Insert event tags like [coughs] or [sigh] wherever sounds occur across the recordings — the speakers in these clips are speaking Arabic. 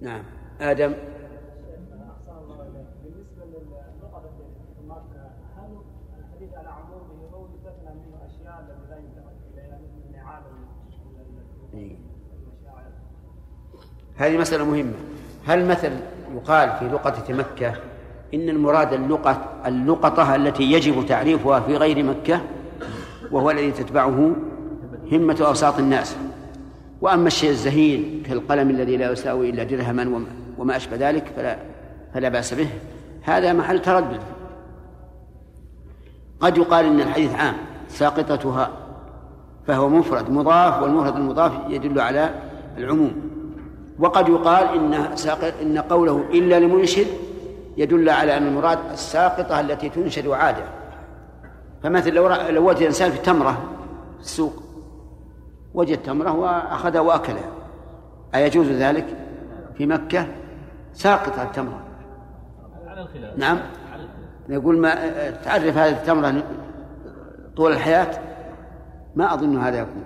نعم. آدم. هذه مسألة مهمة. هل مثل يقال في لقطة مكة إن المراد اللقطة اللقطة التي يجب تعريفها في غير مكة وهو الذي تتبعه همة أوساط الناس؟ وأما الشيء الزهيد كالقلم الذي لا يساوي إلا درهما وما, وما أشبه ذلك فلا فلا بأس به. هذا محل تردد. قد يقال إن الحديث عام ساقطتها فهو مفرد مضاف والمفرد المضاف يدل على العموم. وقد يقال إن ساقط إن قوله إلا لمنشد يدل على أن المراد الساقطة التي تنشد عادة فمثل لو لو وجد إنسان في تمرة في السوق وجد تمرة وأخذها وأكلها أيجوز ذلك؟ في مكة ساقطة التمرة على الخلاف. نعم. يقول ما تعرف هذه التمرة طول الحياة؟ ما أظن هذا يكون.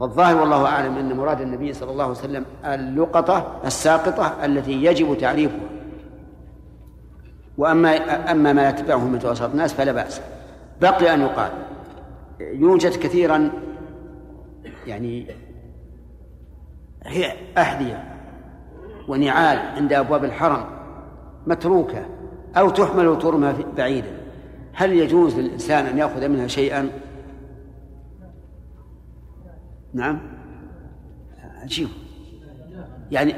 فالظاهر والله أعلم أن مراد النبي صلى الله عليه وسلم اللقطة الساقطة التي يجب تعريفها. وأما أما ما يتبعه من وسط الناس فلا بأس. بقي أن يقال يوجد كثيرا يعني هي أحذية ونعال عند أبواب الحرم متروكة أو تحمل وترمى بعيدا هل يجوز للإنسان أن يأخذ منها شيئا؟ نعم. عجيب يعني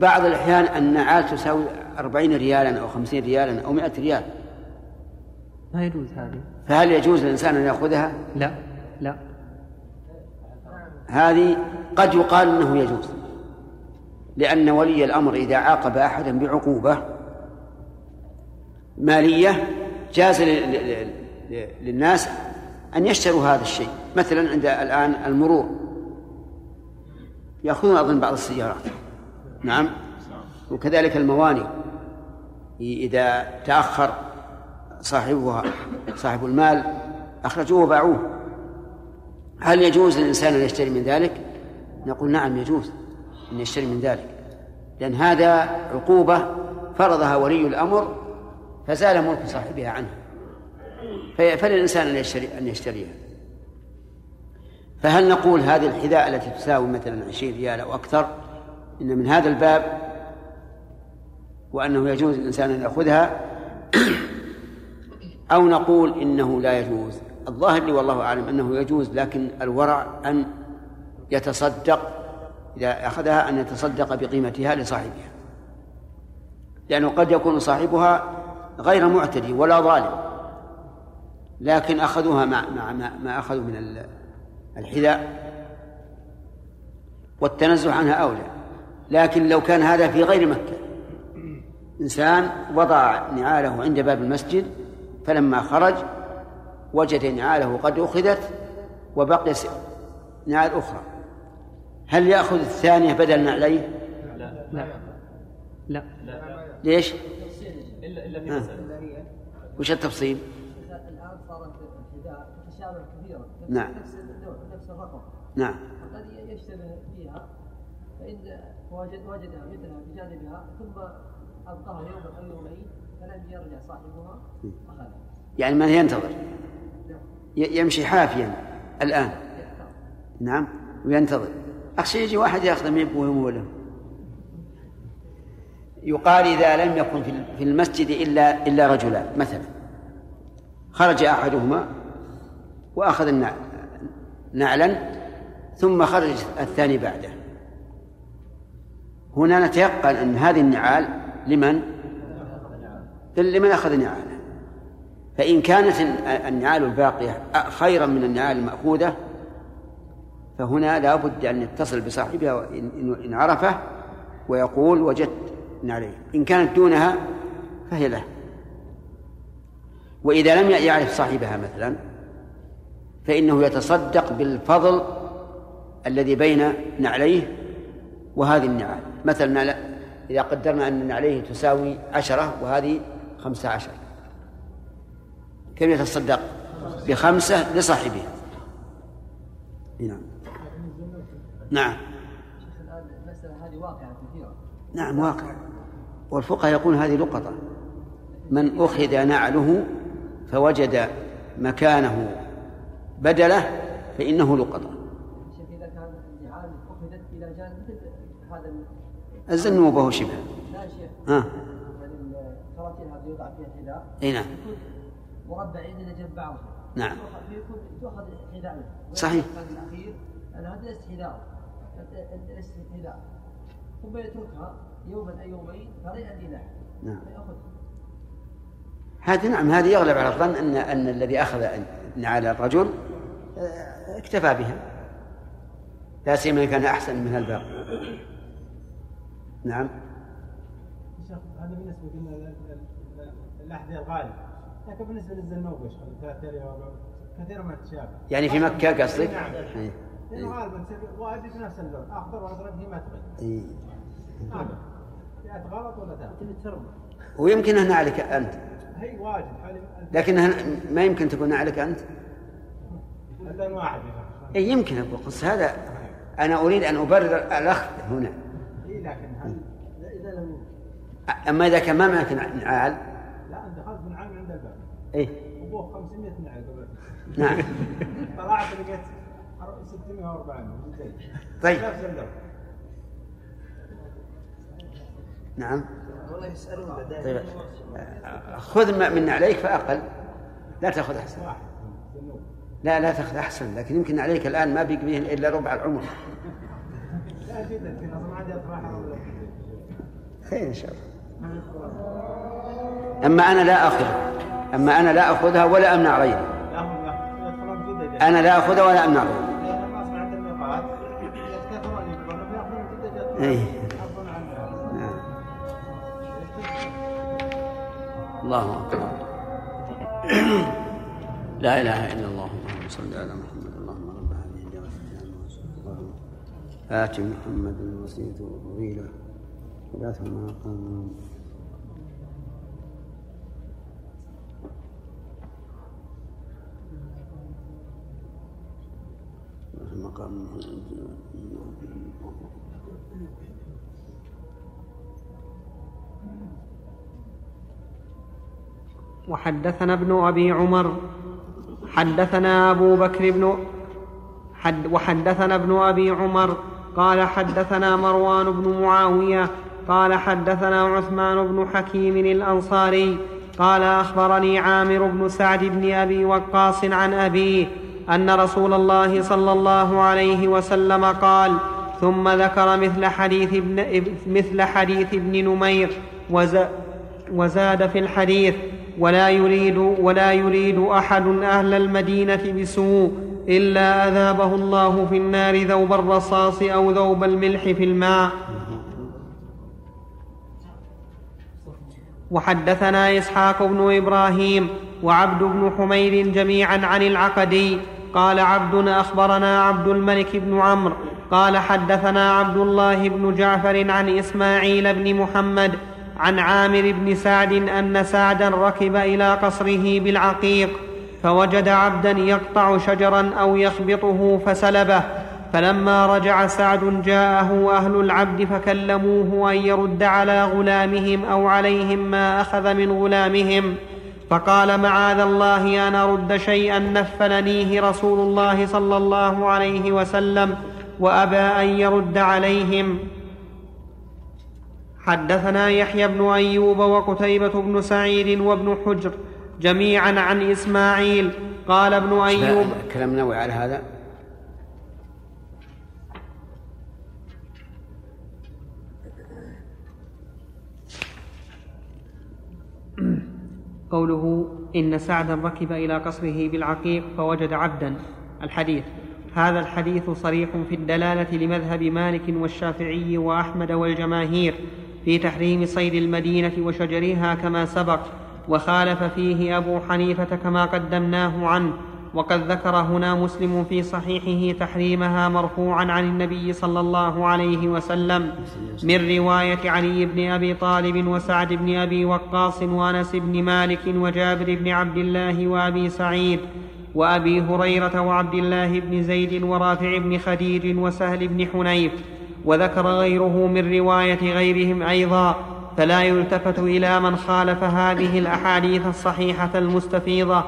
بعض الأحيان النعال تساوي أربعين ريالا أو خمسين ريالا أو مئة ريال. ما يجوز هذه. فهل يجوز للإنسان أن يأخذها؟ لا لا. هذه قد يقال إنه يجوز لأن ولي الأمر إذا عاقب أحدا بعقوبة مالية جاز للناس أن يشتروا هذا الشيء مثلا عند الآن المرور يأخذون أظن بعض السيارات نعم وكذلك الموانئ إذا تأخر صاحبها صاحب المال أخرجوه وباعوه. هل يجوز للإنسان أن يشتري من ذلك؟ نقول نعم يجوز أن يشتري من ذلك لأن هذا عقوبة فرضها ولي الأمر فزال ملك صاحبها عنه. فللإنسان أن يشتري أن يشتريها. فهل نقول هذه الحذاء التي تساوي مثلا 20 ريال أو أكثر إن من هذا الباب؟ وأنه يجوز للإنسان أن يأخذها؟ أو نقول إنه لا يجوز؟ الظاهر لي والله أعلم أنه يجوز لكن الورع أن يتصدق إذا أخذها أن يتصدق بقيمتها لصاحبها. لأنه قد يكون صاحبها غير معتدي ولا ظالم لكن أخذوها مع مع ما, أخذوا من ال- الحذاء والتنزه عنها أولى. لكن لو كان هذا في غير مكة إنسان وضع نعاله عند باب المسجد فلما خرج وجد نعاله قد أخذت وبقي نعال أخرى هل يأخذ الثانية بدل نعليه؟ لا لا ليش؟ الا إلا في آه. مسألة وش التفصيل؟ الان صارت الحذاء تتشابه كثيرا نعم. نفس النوع نفس الرقم نعم وقد يشتبه فيها فإن وجد وجدها مثلها بجانبها ثم ابقاها يوما أو يومين فلم يرجع صاحبها اخذها يعني من ينتظر يمشي حافيا الآن. نعم وينتظر. أخشى يجي واحد يأخذ من وله يقال إذا لم يكن في- المسجد إلا إلا رجلان مثلا. خرج أحدهما وأخذ نعلا ثم خرج الثاني بعده. هنا نتيقن أن هذه النعال لمن؟ لمن أخذ نعاله. فإن كانت النعال الباقية خيرا من النعال المأخوذة فهنا لا بد أن يتصل بصاحبها إن عرفه ويقول وجدت نعليه. إن كانت دونها فهي له. وإذا لم يعرف صاحبها مثلا فإنه يتصدق بالفضل الذي بين نعليه وهذه النعال. مثلا إذا قدرنا أن نعليه تساوي عشرة وهذه خمسة عشر. كم يتصدق؟ بخمسة لصاحبها نعم. نعم. نعم واقع. والفقهاء يقولون هذه لقطة. من أخذ نعله فوجد مكانه بدله فإنه لقطة. الزنوبة وهو شبه. ها؟ الحذاء إي نعم. إلى جنب بعض نعم. تؤخذ حذاء منه. صحيح. الأخير. أنا هذا ليست ليست حذاء ثم يتركها يوما أو يومين يؤدي له نعم. هذه نعم هذه يغلب على الظن ان أن الذي أخذ نعال الرجل آه، اكتفى بها. لا سيما إن كان أحسن من الباقي. نعم. هذا بالنسبة للأحذية الغالية. لكن بالنسبة للزنوب يا شيخ الكاتريا كثير ما تشابه. يعني في مكة قصدك؟ نعم. إيه. لأنه غالبا تصير واجد نفس اللون أخضر وأزرق هي ما تغير. إيه. يا غلط ولا تغلط ويمكن انها عليك أنت. هي واجد حالي لكنها ما يمكن تكون عليك أنت. اللون واحد اي يمكن أقول قص. هذا أنا أريد أن أبرر الأخذ هنا. اي لكن هل اذا لم يمكن. أما إذا كان ما معك نعال لا انت دخلت من عام عند الباب اي أبوه 500 نعل قبل نعم. طلعت لقيت 640 زين. طيب. نعم. والله يسألون طيب. خذ ما من عليك فأقل. لا تأخذ أحسن. واحد. زنوب لا لا تأخذ أحسن لكن يمكن عليك الآن ما بيق به إلا ربع العمر. لا جدا في ناس ما خير إن شاء الله. أما أنا لا اخذها أما أنا لا أخذها ولا أمنع غيري أنا لا أخذها ولا أمنع غيري إيه. الله أكبر. لا إله إلا الله. اللهم صل على محمد. اللهم رب هذه اللهم آت محمد الوسيلة والفضيلة وبعثه مقام مقام وحدثنا ابن أبي عمر حدثنا أبو بكر بن حد وحدثنا ابن أبي عمر قال حدثنا مروان بن معاوية قال حدثنا عثمان بن حكيم الأنصاري قال أخبرني عامر بن سعد بن أبي وقاص عن أبيه أن رسول الله صلى الله عليه وسلم قال ثم ذكر مثل حديث ابن مثل حديث ابن نمير وز وزاد في الحديث ولا يريد ولا يريد أحد أهل المدينة بسوء إلا أذابه الله في النار ذوب الرصاص أو ذوب الملح في الماء. وحدثنا إسحاق بن إبراهيم وعبد بن حمير جميعا عن العقدي قال عبد أخبرنا عبد الملك بن عمرو قال حدثنا عبد الله بن جعفر عن إسماعيل بن محمد عن عامر بن سعد أن سعدا ركب إلى قصره بالعقيق فوجد عبدا يقطع شجرا أو يخبطه فسلبه فلما رجع سعد جاءه أهل العبد فكلموه أن يرد على غلامهم أو عليهم ما أخذ من غلامهم. فقال معاذ الله أن أرد شيئا نفلنيه رسول الله صلى الله عليه وسلم وأبى أن يرد عليهم. حدثنا يحيى بن أيوب وقتيبة بن سعيد وابن حجر جميعا عن إسماعيل. قال ابن ايوب كلام نووي على هذا؟ قوله إن سعدا ركب إلى قصره بالعقيق فوجد عبدا. الحديث هذا الحديث صريح في الدلالة لمذهب مالك والشافعي وأحمد والجماهير في تحريم صيد المدينة وشجرها كما سبق وخالف فيه أبو حنيفة كما قدمناه عنه. وقد ذكر هنا مسلم في صحيحه تحريمها مرفوعا عن النبي صلى الله عليه وسلم من رواية علي بن أبي طالب وسعد بن أبي وقاص وأنس بن مالك وجابر بن عبد الله وأبي سعيد وأبي هريرة وعبد الله بن زيد ورافع بن خديج وسهل بن حنيف وذكر غيره من رواية غيرهم أيضا فلا يلتفت إلى من خالف هذه الأحاديث الصحيحة المستفيضة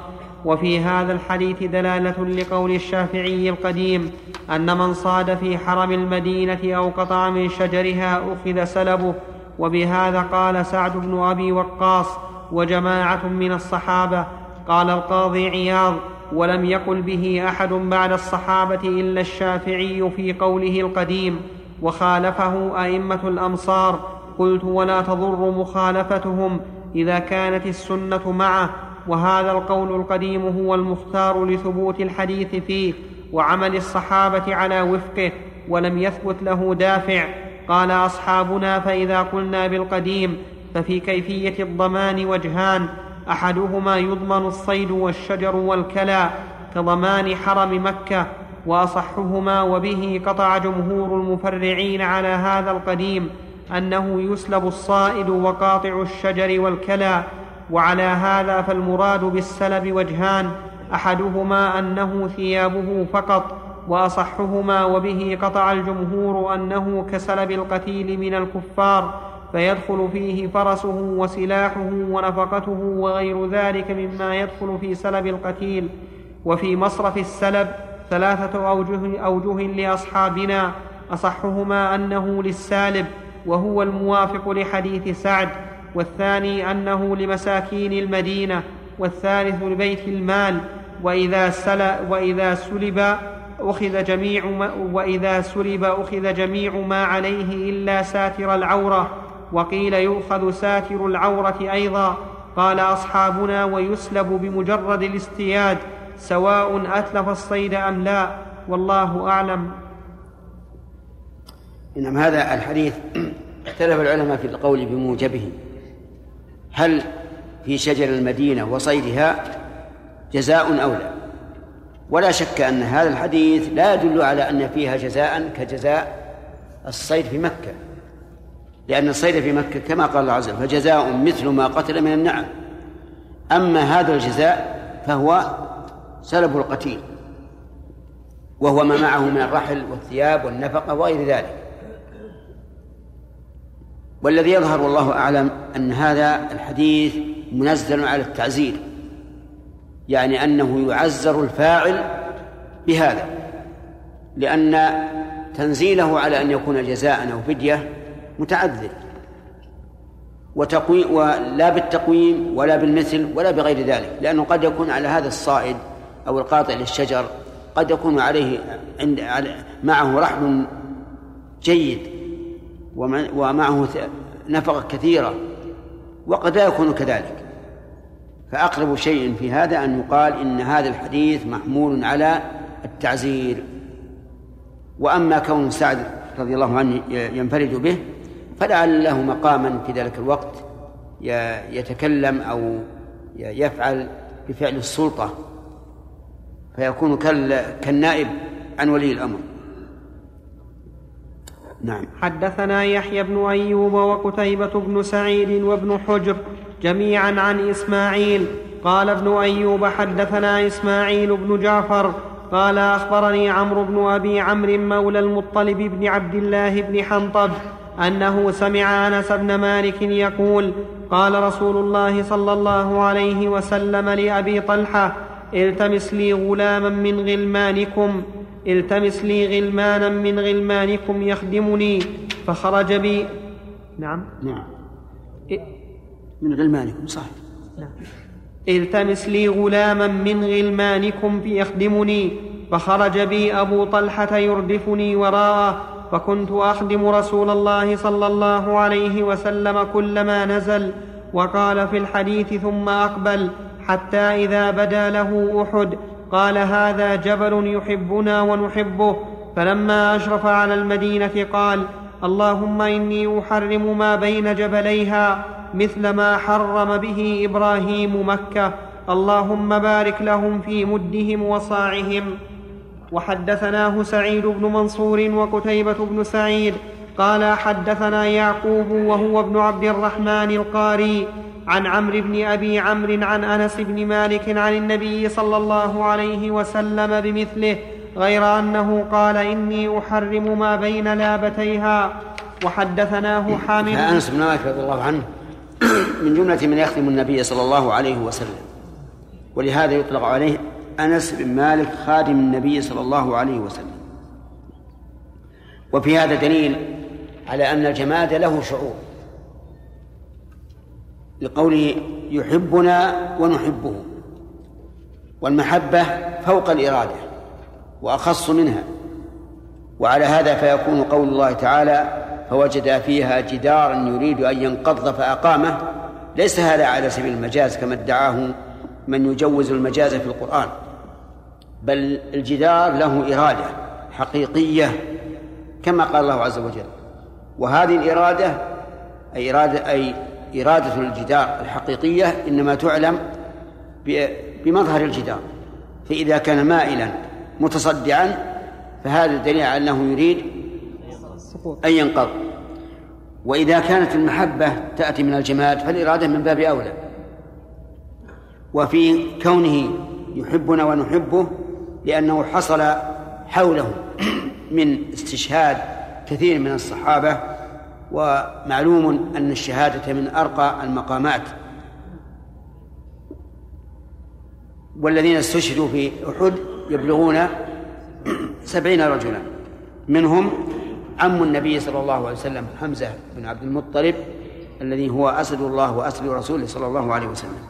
وفي هذا الحديث دلالة لقول الشافعي القديم أن من صاد في حرم المدينة أو قطع من شجرها أخذ سلبه وبهذا قال سعد بن أبي وقاص وجماعة من الصحابة. قال القاضي عياض ولم يقل به أحد بعد الصحابة إلا الشافعي في قوله القديم وخالفه أئمة الأمصار. قلت ولا تضر مخالفتهم إذا كانت السنة معه وهذا القول القديم هو المختار لثبوت الحديث فيه وعمل الصحابة على وفقه ولم يثبت له دافع. قال أصحابنا فإذا قلنا بالقديم ففي كيفية الضمان وجهان. أحدهما يضمن الصيد والشجر والكلى كضمان حرم مكة وأصحهما وبه قطع جمهور المفرعين على هذا القديم أنه يسلب الصائد وقاطع الشجر والكلى. وعلى هذا فالمراد بالسلب وجهان أحدهما أنه ثيابه فقط وأصحهما وبه قطع الجمهور أنه كسلب القتيل من الكفار فيدخل فيه فرسه وسلاحه ونفقته وغير ذلك مما يدخل في سلب القتيل. وفي مصرف السلب ثلاثة أوجه, أوجه لأصحابنا أصحهما أنه للسالب وهو الموافق لحديث سعد والثاني أنه لمساكين المدينة والثالث لبيت المال. وإذا, سل وإذا سلب أخذ جميع ما وإذا سلب أخذ جميع ما عليه إلا ساتر العورة. وقيل يؤخذ ساتر العورة أيضا. قال أصحابنا ويسلب بمجرد الاستياد سواء أتلف الصيد أم لا. والله أعلم. نعم هذا الحديث اختلف العلماء في القول بموجبه. هل في شجر المدينة وصيدها جزاء أو لا؟ ولا شك أن هذا الحديث لا يدل على أن فيها جزاء كجزاء الصيد في مكة. لأن الصيد في مكة كما قال الله عز وجل فجزاء مثل ما قتل من النعم. أما هذا الجزاء فهو سلب القتيل وهو ما معه من الرحل والثياب والنفقة وغير ذلك. والذي يظهر والله أعلم أن هذا الحديث منزل على التعزير يعني أنه يعزر الفاعل بهذا لأن تنزيله على أن يكون جزاء أو فدية متعذر وتقويم ولا بالتقويم ولا بالمثل ولا بغير ذلك لأنه قد يكون على هذا الصائد أو القاطع للشجر قد يكون عليه عند معه رحل جيد. ومعه نفقة كثيرة وقد لا يكون كذلك. فأقرب شيء في هذا أن يقال إن هذا الحديث محمول على التعزير. وأما كون سعد رضي الله عنه ينفرد به فلعل له مقاما في ذلك الوقت يتكلم أو يفعل بفعل السلطة. فيكون كالنائب عن ولي الأمر. نعم. حدثنا يحيى بن أيوب وقتيبة بن سعيد وابن حجر جميعا عن إسماعيل. قال ابن أيوب حدثنا إسماعيل بن جعفر قال أخبرني عمرو بن أبي عمرو مولى المطلب بن عبد الله بن حنطب أنه سمع أنس بن مالك يقول قال رسول الله صلى الله عليه وسلم لأبي طلحة التمس لي غلاما من غلمانكم. التمس لي غلمانا من غلمانكم يخدمني فخرج بي. نعم. نعم. من غلمانكم صح نعم. التمس لي غلاما من غلمانكم يخدمني فخرج بي أبو طلحة يردفني وراءه فكنت أخدم رسول الله صلى الله عليه وسلم كلما نزل وقال في الحديث ثم أقبل حتى إذا بدا له أحد قال هذا جبل يحبنا ونحبه. فلما أشرف على المدينة قال اللهم إني أحرم ما بين جبليها مثل ما حرم به إبراهيم مكة. اللهم بارك لهم في مدهم وصاعهم. وحدثناه سعيد بن منصور وقتيبة بن سعيد قال حدثنا يعقوب وهو ابن عبد الرحمن القاري عن عمرو بن أبي عمرو عن أنس بن مالك عن النبي صلى الله عليه وسلم بمثله غير أنه قال إني أحرم ما بين لابتيها. وحدثناه حامد فأنس بن مالك رضي الله عنه [clears throat] من جملة من يخدم النبي صلى الله عليه وسلم. ولهذا يطلق عليه أنس بن مالك خادم النبي صلى الله عليه وسلم. وفي هذا دليل على أن الجماد له شعور. لقوله يحبنا ونحبه والمحبة فوق الإرادة وأخص منها. وعلى هذا فيكون قول الله تعالى فوجد فيها جدارا يريد أن ينقض فأقامه ليس هذا على سبيل المجاز كما ادعاه من يجوز المجاز في القرآن. بل الجدار له إرادة حقيقية كما قال الله عز وجل وهذه الإرادة أي إرادة أي إرادة الجدار الحقيقية إنما تعلم بمظهر الجدار. فإذا كان مائلا متصدعا فهذا دليل على أنه يريد أن ينقض. وإذا كانت المحبة تأتي من الجماد فالإرادة من باب أولى. وفي كونه يحبنا ونحبه لأنه حصل حوله من استشهاد كثير من الصحابة ومعلوم أن الشهادة من أرقى المقامات. والذين استشهدوا في أحد يبلغون سبعين رجلا. منهم عم النبي صلى الله عليه وسلم حمزة بن عبد المطلب الذي هو أسد الله وأسد رسوله صلى الله عليه وسلم.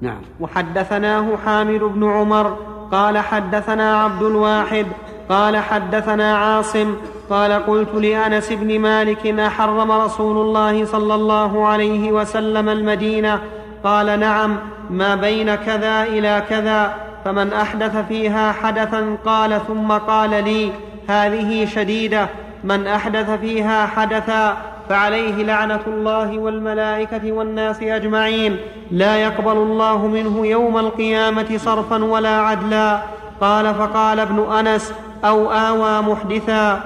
نعم. وحدثناه حامد بن عمر قال حدثنا عبد الواحد قال حدثنا عاصم قال قلت لأنس بن مالك أحرم رسول الله صلى الله عليه وسلم المدينة. قال نعم ما بين كذا إلى كذا فمن أحدث فيها حدثا قال ثم قال لي هذه شديدة من أحدث فيها حدثا فعليه لعنة الله والملائكة والناس أجمعين. لا يقبل الله منه يوم القيامة صرفا ولا عدلا. قال فقال ابن أنس أو آوى محدثا.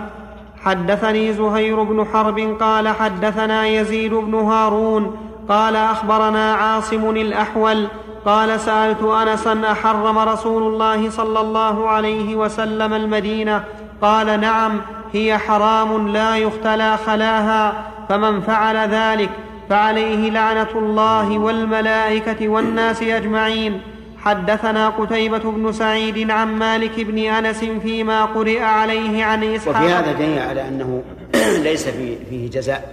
حدثني زهير بن حرب قال حدثنا يزيد بن هارون قال أخبرنا عاصم الأحول قال سألت أنسا أحرم رسول الله صلى الله عليه وسلم المدينة. قال نعم هي حرام لا يختلى خلاها فمن فعل ذلك فعليه لعنة الله والملائكة والناس أجمعين. حدثنا قتيبة بن سعيد عن مالك بن أنس فيما قرئ عليه عن إسحاق وفي هذا دليل على أنه [clears throat] ليس فيه جزاء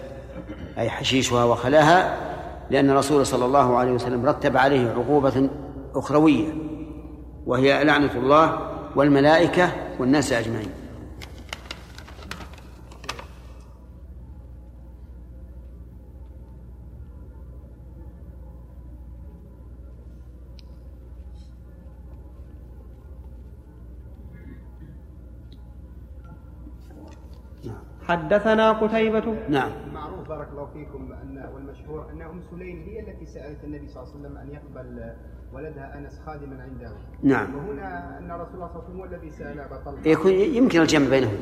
أي حشيشها وخلاها لأن الرسول صلى الله عليه وسلم رتب عليه عقوبة أخروية وهي لعنة الله والملائكة والناس أجمعين. حدثنا قتيبة. نعم. معروف بارك الله فيكم أن والمشهور أن أم سليم هي التي سألت النبي صلى الله عليه وسلم أن يقبل ولدها أنس خادما عنده. نعم. وهنا أن رسول الله صلى الله عليه وسلم هو الذي سأل أبا طلحة. يكون يمكن الجمع بينهما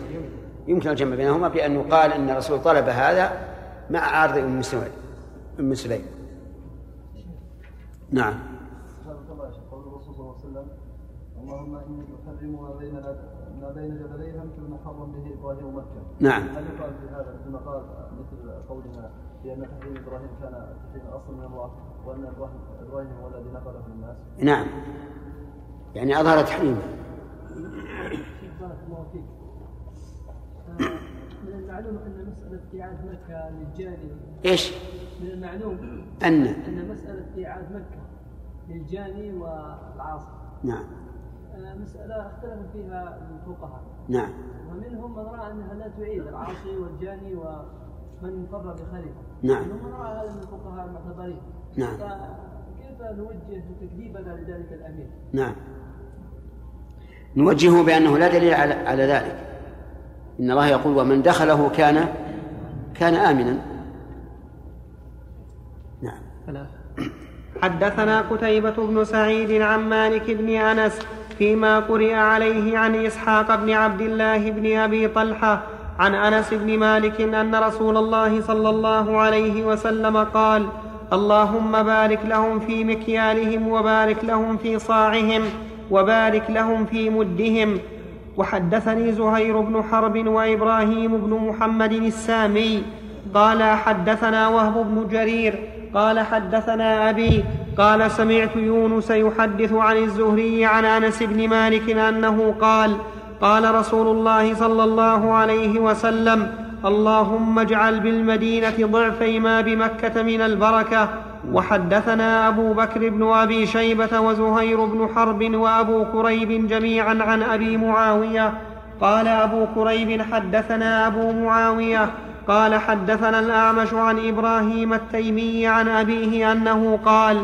يمكن الجمع بينهما بأن يقال أن الرسول طلب هذا مع عارض أم سليم. أم سليم. نعم. قول الرسول صلى الله عليه وسلم اللهم إني احرم ما بين ما بين جبليها مثل ما حرم به إبراهيم مكه. نعم. هل يقال في هذا مثل ما قال مثل قولنا بأن تحريم إبراهيم كان تحريم أصل من الله وأن إبراهيم إبراهيم هو الذي نقله للناس. نعم. يعني أظهر تحريمه بارك الله فيك. آه، من المعلوم أن مسألة إعادة مكة للجاني إيش؟ من المعلوم أن. أن مسألة إعادة مكة للجاني والعاصي. نعم. مسألة اختلف فيها الفقهاء. نعم. ومنهم من رأى أنها لا تعيد العاصي والجاني ومن قر بخليفة. نعم. ومنهم من رأى هذا من الفقهاء المعتبرين. نعم. فكيف نوجه تكذيبنا لذلك الأمير؟ نعم. نوجهه بأنه لا دليل على على ذلك. إن الله يقول ومن دخله كان كان آمنا. نعم. حدثنا قتيبة بن سعيد عن مالك بن أنس فيما قرئ عليه عن إسحاق بن عبد الله بن أبي طلحة عن أنس بن مالك أن رسول الله صلى الله عليه وسلم قال اللهم بارك لهم في مكيالهم وبارك لهم في صاعهم وبارك لهم في مدهم وحدثني زهير بن حرب وإبراهيم بن محمد السامي. قال حدثنا وهب بن جرير. قال حدثنا أبي قال سمعت يونس يحدث عن الزهري عن أنس بن مالك أنه قال قال رسول الله صلى الله عليه وسلم اللهم اجعل بالمدينة ضعفي ما بمكة من البركة. وحدثنا أبو بكر بن أبي شيبة وزهير بن حرب وأبو كريب جميعا عن أبي معاوية. قال أبو كريب حدثنا أبو معاوية. قال حدثنا الأعمش عن إبراهيم التيمي عن أبيه أنه قال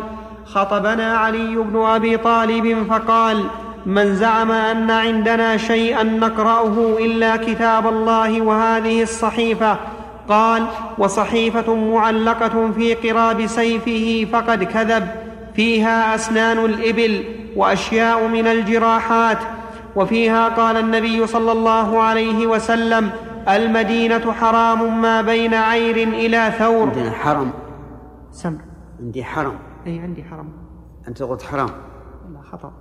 خطبنا علي بن أبي طالب فقال من زعم أن عندنا شيئا نقرأه إلا كتاب الله وهذه الصحيفة. قال وصحيفة معلقة في قراب سيفه فقد كذب. فيها أسنان الإبل وأشياء من الجراحات. وفيها قال النبي صلى الله عليه وسلم المدينة حرام ما بين عير إلى ثور. عندنا حرم. سمع. عندي حرم. أي عندي حرم أنت قلت حرام. لا خطأ.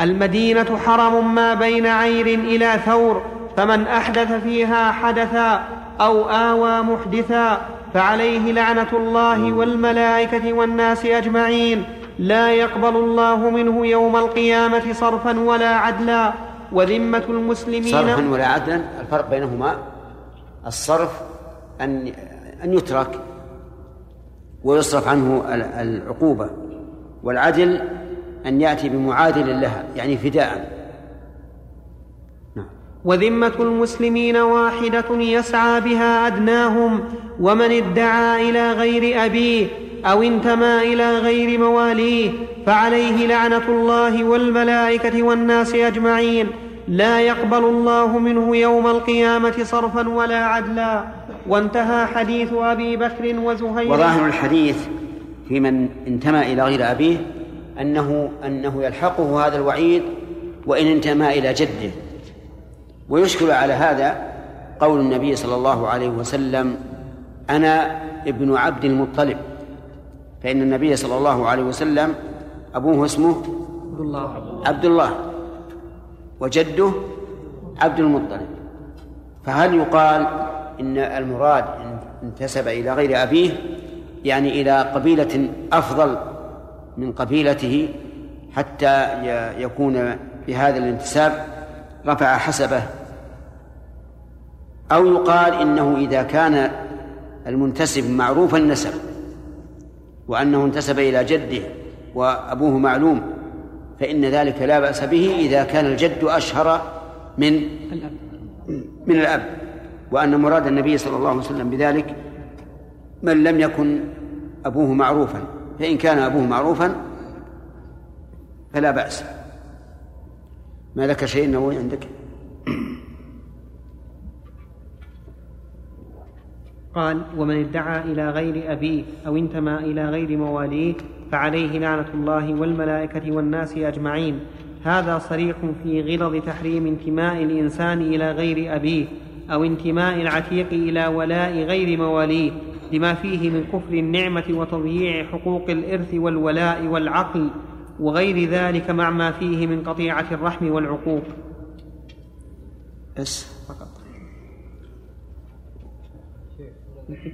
المدينة حرم ما بين عير إلى ثور فمن أحدث فيها حدثا أو آوى محدثا فعليه لعنة الله والملائكة والناس أجمعين. لا يقبل الله منه يوم القيامة صرفا ولا عدلا. وذمة المسلمين صرفا ولا عدلا الفرق بينهما. الصرف أن أن يترك. ويصرف عنه ال- العقوبة والعدل أن يأتي بمعادل لها يعني فداء. نعم. وذمة المسلمين واحدة يسعى بها أدناهم ومن ادعى إلى غير أبيه أو انتمى إلى غير مواليه فعليه لعنة الله والملائكة والناس أجمعين. لا يقبل الله منه يوم القيامة صرفا ولا عدلا. وانتهى حديث أبي بكر وزهير. وظاهر الحديث في من انتمى إلى غير أبيه أنه أنه يلحقه هذا الوعيد وإن انتمى إلى جده. ويشكل على هذا قول النبي صلى الله عليه وسلم أنا ابن عبد المطلب. فإن النبي صلى الله عليه وسلم أبوه اسمه عبد الله. عبد الله وجده عبد المطلب. فهل يقال إن المراد إن انتسب إلى غير أبيه يعني إلى قبيلة أفضل من قبيلته حتى يكون بهذا الانتساب رفع حسبه. أو يقال إنه إذا كان المنتسب معروف النسب وأنه انتسب إلى جده وأبوه معلوم فإن ذلك لا بأس به إذا كان الجد أشهر من من الأب. وأن مراد النبي صلى الله عليه وسلم بذلك من لم يكن أبوه معروفا. فإن كان أبوه معروفا فلا بأس. ما ذكر شيء نووي عندك؟ قال ومن ادعى إلى غير أبيه أو انتمى إلى غير مواليه فعليه لعنة الله والملائكة والناس أجمعين. هذا صريح في غلظ تحريم انتماء الإنسان إلى غير أبيه. أو انتماء العتيق إلى ولاء غير مواليه لما فيه من كفر النعمة وتضييع حقوق الإرث والولاء والعقل وغير ذلك مع ما فيه من قطيعة الرحم والعقوق. بس فقط.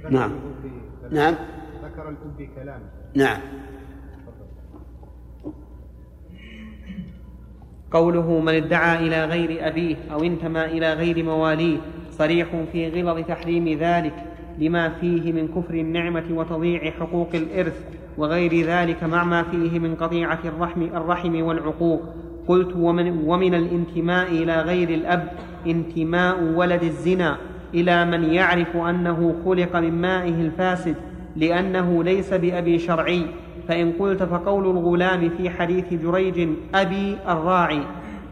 نعم. نعم. ذكر الأب كلام. نعم. قوله من ادعى إلى غير أبيه أو انتمى إلى غير مواليه صريح في غلظ تحريم ذلك لما فيه من كفر النعمة وتضييع حقوق الإرث وغير ذلك مع ما فيه من قطيعة الرحم, الرحم والعقوق. قلت ومن, ومن الانتماء إلى غير الأب انتماء ولد الزنا إلى من يعرف أنه خلق من مائه الفاسد لأنه ليس بأبي شرعي. فإن قلت فقول الغلام في حديث جريج أبي الراعي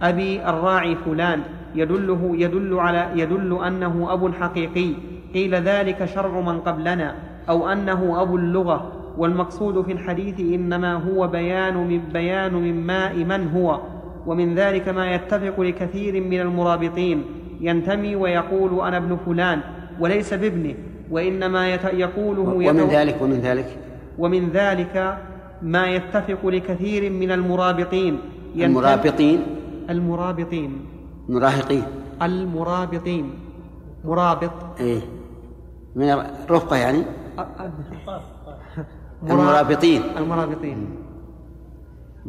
أبي الراعي فلان. يدله يدل على يدل أنه أب حقيقي. قيل ذلك شرع من قبلنا أو أنه أبو اللغة. والمقصود في الحديث إنما هو بيان من بيان من ماء من هو. ومن ذلك ما يتفق لكثير من المرابطين. ينتمي ويقول أنا ابن فلان وليس بابنه. وإنما يقوله ومن ذلك ومن ذلك؟ ومن ذلك ما يتفق لكثير من المرابطين. المرابطين؟ المرابطين. المراهقين المرابطين. مرابط. إيه. من الرفقة يعني؟ المرابطين. المرابطين.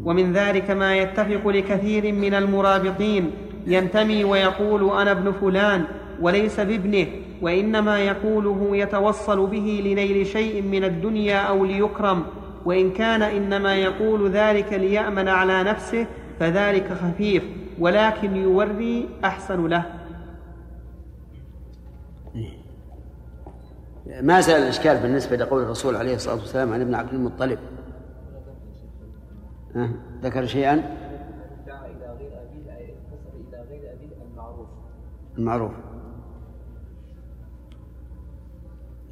ومن ذلك ما يتفق لكثير من المرابطين. ينتمي ويقول أنا ابن فلان وليس بابنه وإنما يقوله يتوصل به لنيل شيء من الدنيا أو ليكرم. وإن كان إنما يقول ذلك ليأمن على نفسه فذلك خفيف ولكن يوري أحسن له. ما زال الإشكال بالنسبة لقول الرسول عليه الصلاة والسلام عن ابن عبد المطلب. ذكر شيئا؟ المعروف.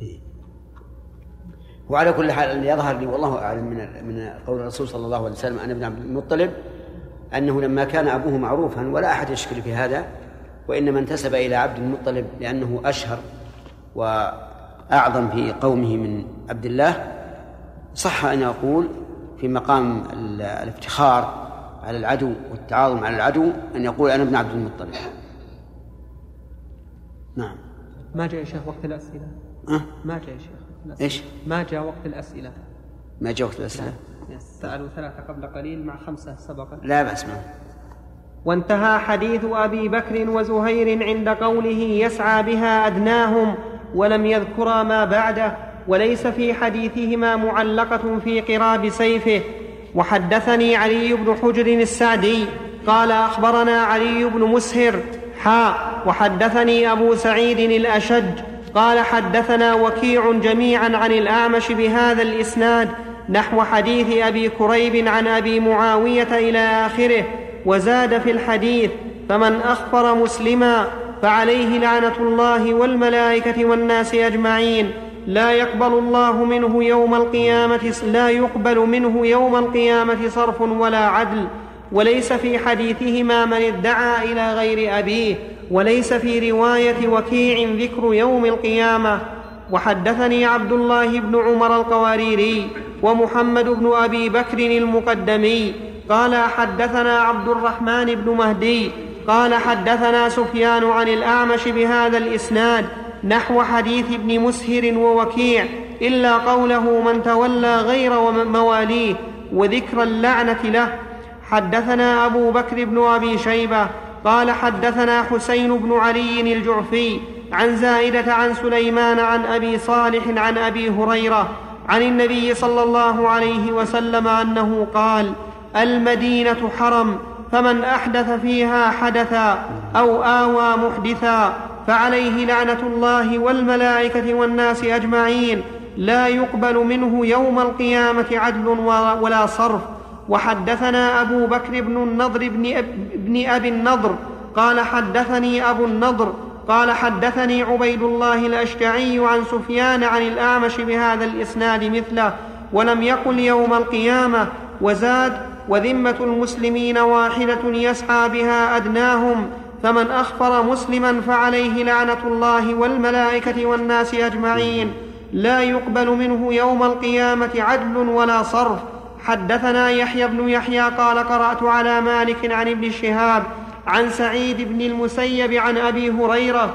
إيه. وعلى كل حال اللي يظهر لي والله أعلم من من قول الرسول صلى الله عليه وسلم عن ابن عبد المطلب أنه لما كان أبوه معروفا ولا أحد يشكل في هذا وإنما انتسب إلى عبد المطلب لأنه أشهر وأعظم في قومه من عبد الله صح أن أقول في مقام ال- الافتخار على العدو والتعاظم على العدو أن يقول أنا ابن عبد المطلب نعم ما جاء يا شيخ وقت الأسئلة أه؟ ما جاء يا شيخ وقت الأسئلة. إيش؟ ما جاء وقت الأسئلة ما جاوبت الأسئلة؟ سألوا ثلاثة قبل قليل مع خمسة سبقا. لا معه. وانتهى حديث أبي بكر وزهير عند قوله يسعى بها أدناهم ولم يذكرا ما بعده وليس في حديثهما معلقة في قراب سيفه. وحدثني علي بن حجر السعدي قال أخبرنا علي بن مسهر حاء وحدثني أبو سعيد الأشج قال حدثنا وكيع جميعا عن الأعمش بهذا الإسناد نحو حديث أبي كريب عن أبي معاوية إلى آخره وزاد في الحديث فمن أخبر مسلما فعليه لعنة الله والملائكة والناس أجمعين لا يقبل الله منه يوم القيامة لا يقبل منه يوم القيامة صرف ولا عدل وليس في حديثهما من ادعى إلى غير أبيه وليس في رواية وكيع ذكر يوم القيامة. وحدثني عبد الله بن عمر القواريري ومحمد بن أبي بكر المقدمي قال حدثنا عبد الرحمن بن مهدي قال حدثنا سفيان عن الأعمش بهذا الإسناد نحو حديث ابن مسهر ووكيع إلا قوله من تولى غير مواليه وذكر اللعنة له. حدثنا أبو بكر بن أبي شيبة قال حدثنا حسين بن علي الجعفي عن زائدة عن سليمان عن أبي صالح عن أبي هريرة عن النبي صلى الله عليه وسلم أنه قال المدينة حرم فمن أحدث فيها حدثا أو آوى محدثا فعليه لعنة الله والملائكة والناس أجمعين لا يقبل منه يوم القيامة عدل ولا صرف. وحدثنا أبو بكر بن النضر بن, أبي النضر قال حدثني أبو النضر قال حدثني عبيد الله الأشجعي عن سفيان عن الأعمش بهذا الإسناد مثله ولم يقل يوم القيامة وزاد وذمة المسلمين واحدة يسعى بها أدناهم فمن أخبر مسلما فعليه لعنة الله والملائكة والناس أجمعين. لا يقبل منه يوم القيامة عدل ولا صرف. حدثنا يحيى بن يحيى قال قرأت على مالك عن ابن شهاب عن سعيد بن المسيب عن أبي هريرة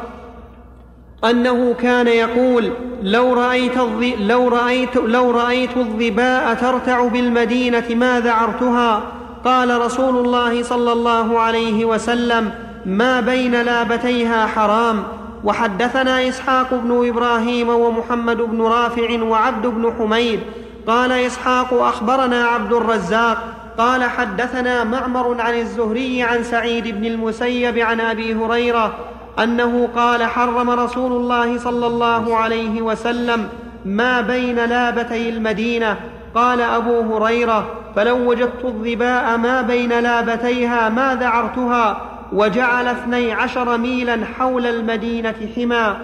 أنه كان يقول لو رأيت الظ... لو رأيت لو رأيت الظباء ترتع بالمدينة ما ذعرتها قال رسول الله صلى الله عليه وسلم ما بين لابتيها حرام وحدثنا إسحاق بن إبراهيم ومحمد بن رافع وعبد بن حميد قال إسحاق أخبرنا عبد الرزاق قال حدثنا معمر عن الزهري عن سعيد بن المسيب عن أبي هريرة أنه قال حرم رسول الله صلى الله عليه وسلم ما بين لابتي المدينة. قال أبو هريرة فلو وجدت الظباء ما بين لابتيها ما ذعرتها وجعل اثني عشر ميلا حول المدينة حمى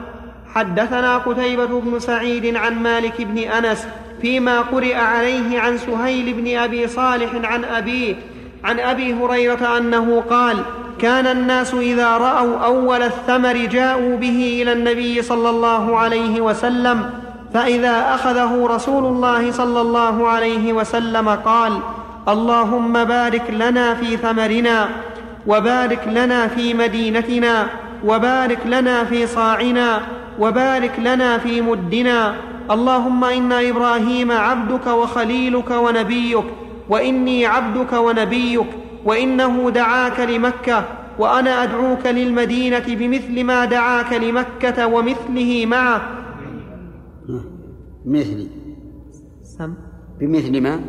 حدثنا قتيبة بن سعيد عن مالك بن أنس فيما قرئ عليه عن سهيل بن أبي صالح عن أبيه عن أبي هريرة أنه قال كان الناس إذا رأوا أول الثمر جاءوا به إلى النبي صلى الله عليه وسلم فإذا أخذه رسول الله صلى الله عليه وسلم قال اللهم بارك لنا في ثمرنا وبارك لنا في مدينتنا وبارك لنا في صاعنا وبارك لنا في مدنا اللهم ان إبراهيم عبدك وخليلك ونبيك وإني عبدك ونبيك وإنه دعاك لمكة وأنا أدعوك للمدينة بمثل ما دعاك لمكة ومثله معه. مثلي سم. بمثل ما؟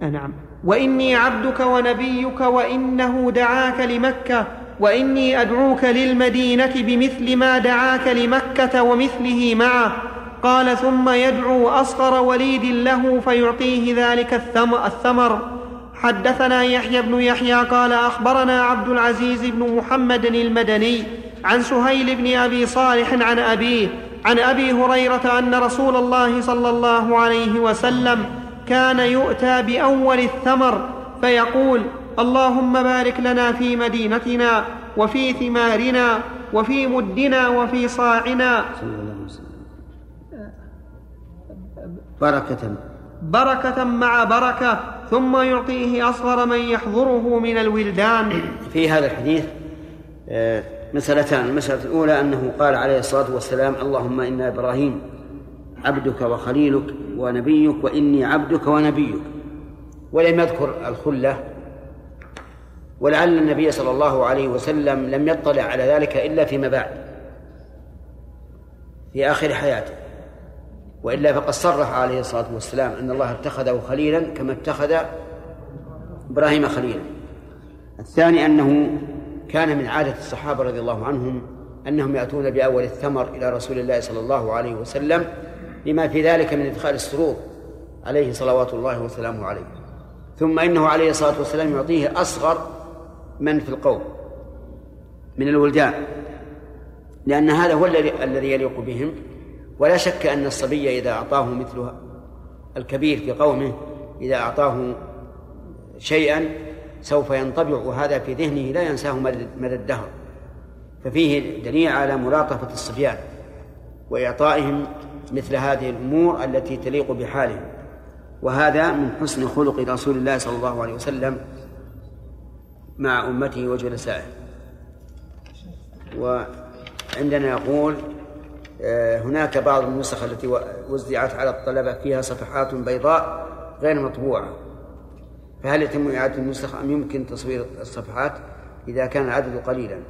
نعم. وإني عبدك ونبيك وإنه دعاك لمكة وإني أدعوك للمدينة بمثل ما دعاك لمكة ومثله معه. قال ثم يدعو أصغر وليد له فيعطيه ذلك الثمر. حدثنا يحيى بن يحيى قال أخبرنا عبد العزيز بن محمد المدني عن سهيل بن أبي صالح عن أبيه عن أبي هريرة أن رسول الله صلى الله عليه وسلم كان يؤتى بأول الثمر فيقول اللهم بارك لنا في مدينتنا وفي ثمارنا وفي مدنا وفي صاعنا. بركة. بركة مع بركة ثم يعطيه أصغر من يحضره من الولدان. [clears throat] في هذا الحديث آه، مسألتان. المسألة الأولى أنه قال عليه الصلاة والسلام اللهم إن إبراهيم عبدك وخليلك ونبيك وإني عبدك ونبيك. ولم يذكر الخلة ولعل النبي صلى الله عليه وسلم لم يطلع على ذلك إلا فيما بعد في آخر حياته. وإلا فقد صرح عليه الصلاة والسلام أن الله اتخذه خليلا كما اتخذ إبراهيم خليلا. الثاني أنه كان من عادة الصحابة رضي الله عنهم أنهم يأتون بأول الثمر إلى رسول الله صلى الله عليه وسلم لما في ذلك من إدخال السرور عليه صلوات الله وسلامه عليه. ثم إنه عليه الصلاة والسلام يعطيه أصغر من في القوم من الولدان لأن هذا هو الذي يليق بهم. ولا شك أن الصبي إذا أعطاه مثل الكبير في قومه إذا أعطاه شيئا سوف ينطبع هذا في ذهنه لا ينساه مدى الدهر. ففيه دليل على ملاطفة الصبيان وإعطائهم مثل هذه الأمور التي تليق بحالهم وهذا من حسن خلق رسول الله صلى الله عليه وسلم مع أمته وجلسائه. وعندنا يقول هناك بعض النسخ التي وزعت على الطلبة فيها صفحات بيضاء غير مطبوعة. فهل يتم إعادة النسخ أم يمكن تصوير الصفحات إذا كان العدد قليلا؟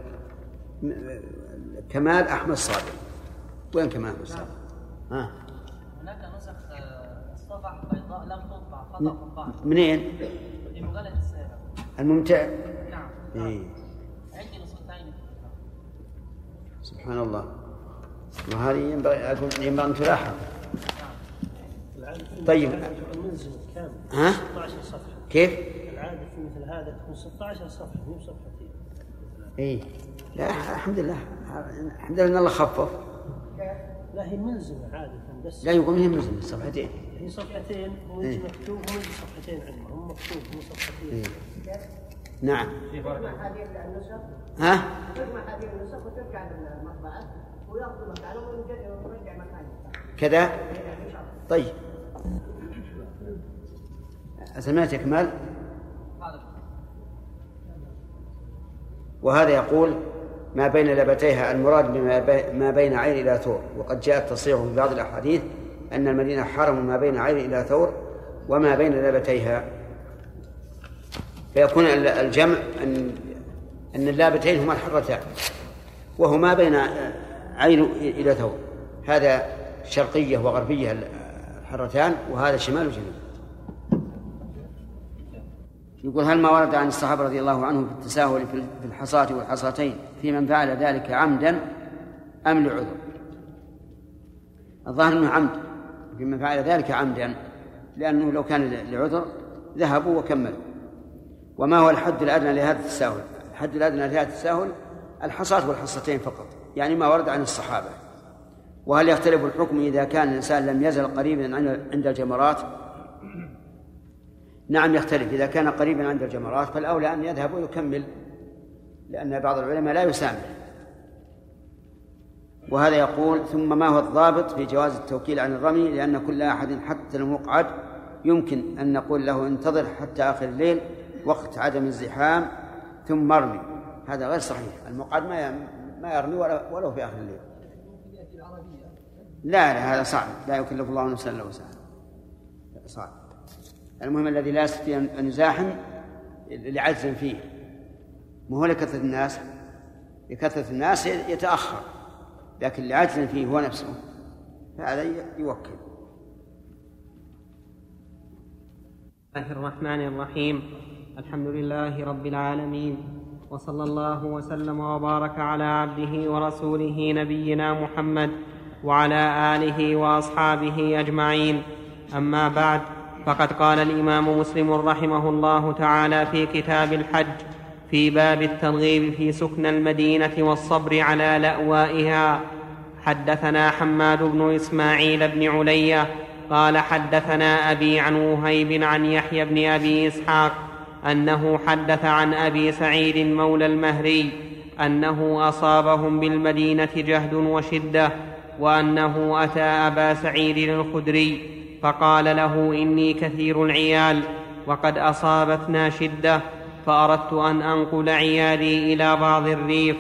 كمال أحمد صادق. وين كمال أحمد صادق؟ ها؟ هناك نسخ آه، الصفح بيضاء لم تطبع خطأ طباعة منين؟ في مجلة السابع الممتع؟ نعم. إيه. عندي نسختين؟ سبحان الله. وهذه ينبغي أقول ينبغي أن تلاحظ. طيب. المنزل كامل ها؟ 16 صفحة كيف؟ العادة في مثل هذا تكون 16 صفحة مو صفحتين اي لا الحمد لله الحمد لله إن الله خفف. لا هي ملزمة عادة بس. لا يقول هي ملزمة صفحتين. هي صفحتين وانت إيه. مكتوب وانت صفحتين عندهم هم مكتوب مو صفحتين. إيه. نعم. في فرق ها؟ تجمع هذه النسخ وترجع للمطبعة. كذا؟ طيب. سمعت يا كمال؟ وهذا يقول ما بين لبتيها المراد بما ما بين عين إلى ثور وقد جاء التصريح في بعض الأحاديث أن المدينة حرم ما بين عين إلى ثور وما بين لبتيها. فيكون ال- الجمع أن أن اللابتين هما الحرتان. وهما بين عين إلى ثور هذا شرقية وغربية الحرتان وهذا شمال وجنوب. يقول هل ما ورد عن الصحابة رضي الله عنهم في التساهل في الحصاة والحصاتين في من فعل ذلك عمدا أم لعذر؟ الظاهر أنه عمد في من فعل ذلك عمدا لأنه لو كان لعذر ذهبوا وكملوا. وما هو الحد الأدنى لهذا التساهل؟ الحد الأدنى لهذا التساهل الحصاة والحصتين فقط. يعني ما ورد عن الصحابة. وهل يختلف الحكم إذا كان الإنسان لم يزل قريبا عند الجمرات؟ نعم يختلف. إذا كان قريبا عند الجمرات فالأولى أن يذهب ويكمل لأن بعض العلماء لا يسامح. وهذا يقول ثم ما هو الضابط في جواز التوكيل عن الرمي؟ لأن كل أحد حتى المقعد يمكن أن نقول له انتظر حتى آخر الليل وقت عدم الزحام ثم ارمي. هذا غير صحيح. المقعد ما ما يرمي ولو في آخر الليل. لا لا هذا صعب. لا يكلف الله نفسا إلا وسعها. صعب. المهم الذي لا يستطيع ان يزاحم لعجز فيه. مو هو لكثرة الناس؟ لكثرة الناس يتأخر. لكن لعجز فيه هو نفسه. فهذا يوكل. الله الرحمن الرحيم. الحمد لله رب العالمين. وصلى الله وسلم وبارك على عبده ورسوله نبينا محمد وعلى آله وأصحابه أجمعين. أما بعد فقد قال الإمام مسلم رحمه الله تعالى في كتاب الحج في باب الترغيب في سكن المدينة والصبر على لأوائها. حدثنا حماد بن إسماعيل بن علية قال حدثنا أبي عن وهيب عن يحيى بن أبي إسحاق أنه حدث عن أبي سعيد مولى المهري أنه أصابهم بالمدينة جهد وشدة وأنه أتى أبا سعيد الخدري فقال له إني كثير العيال وقد أصابتنا شدة فأردت أن أنقل عيالي إلى بعض الريف.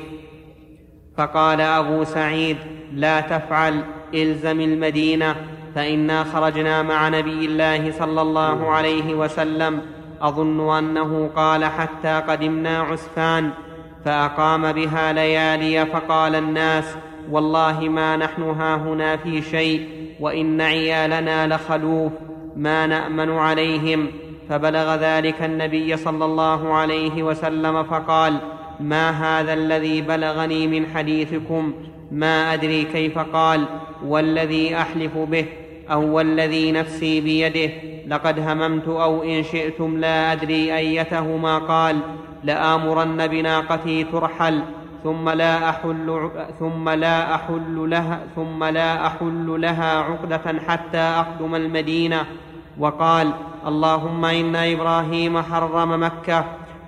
فقال أبو سعيد لا تفعل إلزم المدينة فإنا خرجنا مع نبي الله صلى الله عليه وسلم أظن أنه قال حتى قدمنا عسفان فأقام بها ليالي فقال الناس والله ما نحن هاهنا في شيء وإن عيالنا لخلوف ما نأمن عليهم. فبلغ ذلك النبي صلى الله عليه وسلم فقال ما هذا الذي بلغني من حديثكم؟ ما أدري كيف قال والذي أحلف به أو والذي نفسي بيده. لقد هممت أو إن شئتم لا أدري أيتهما قال لآمرن بناقتي ترحل ثم لا أحل ثم لا أحل لها ثم لا أحل لها عقدة حتى أقدم المدينة. وقال اللهم إن إبراهيم حرم مكة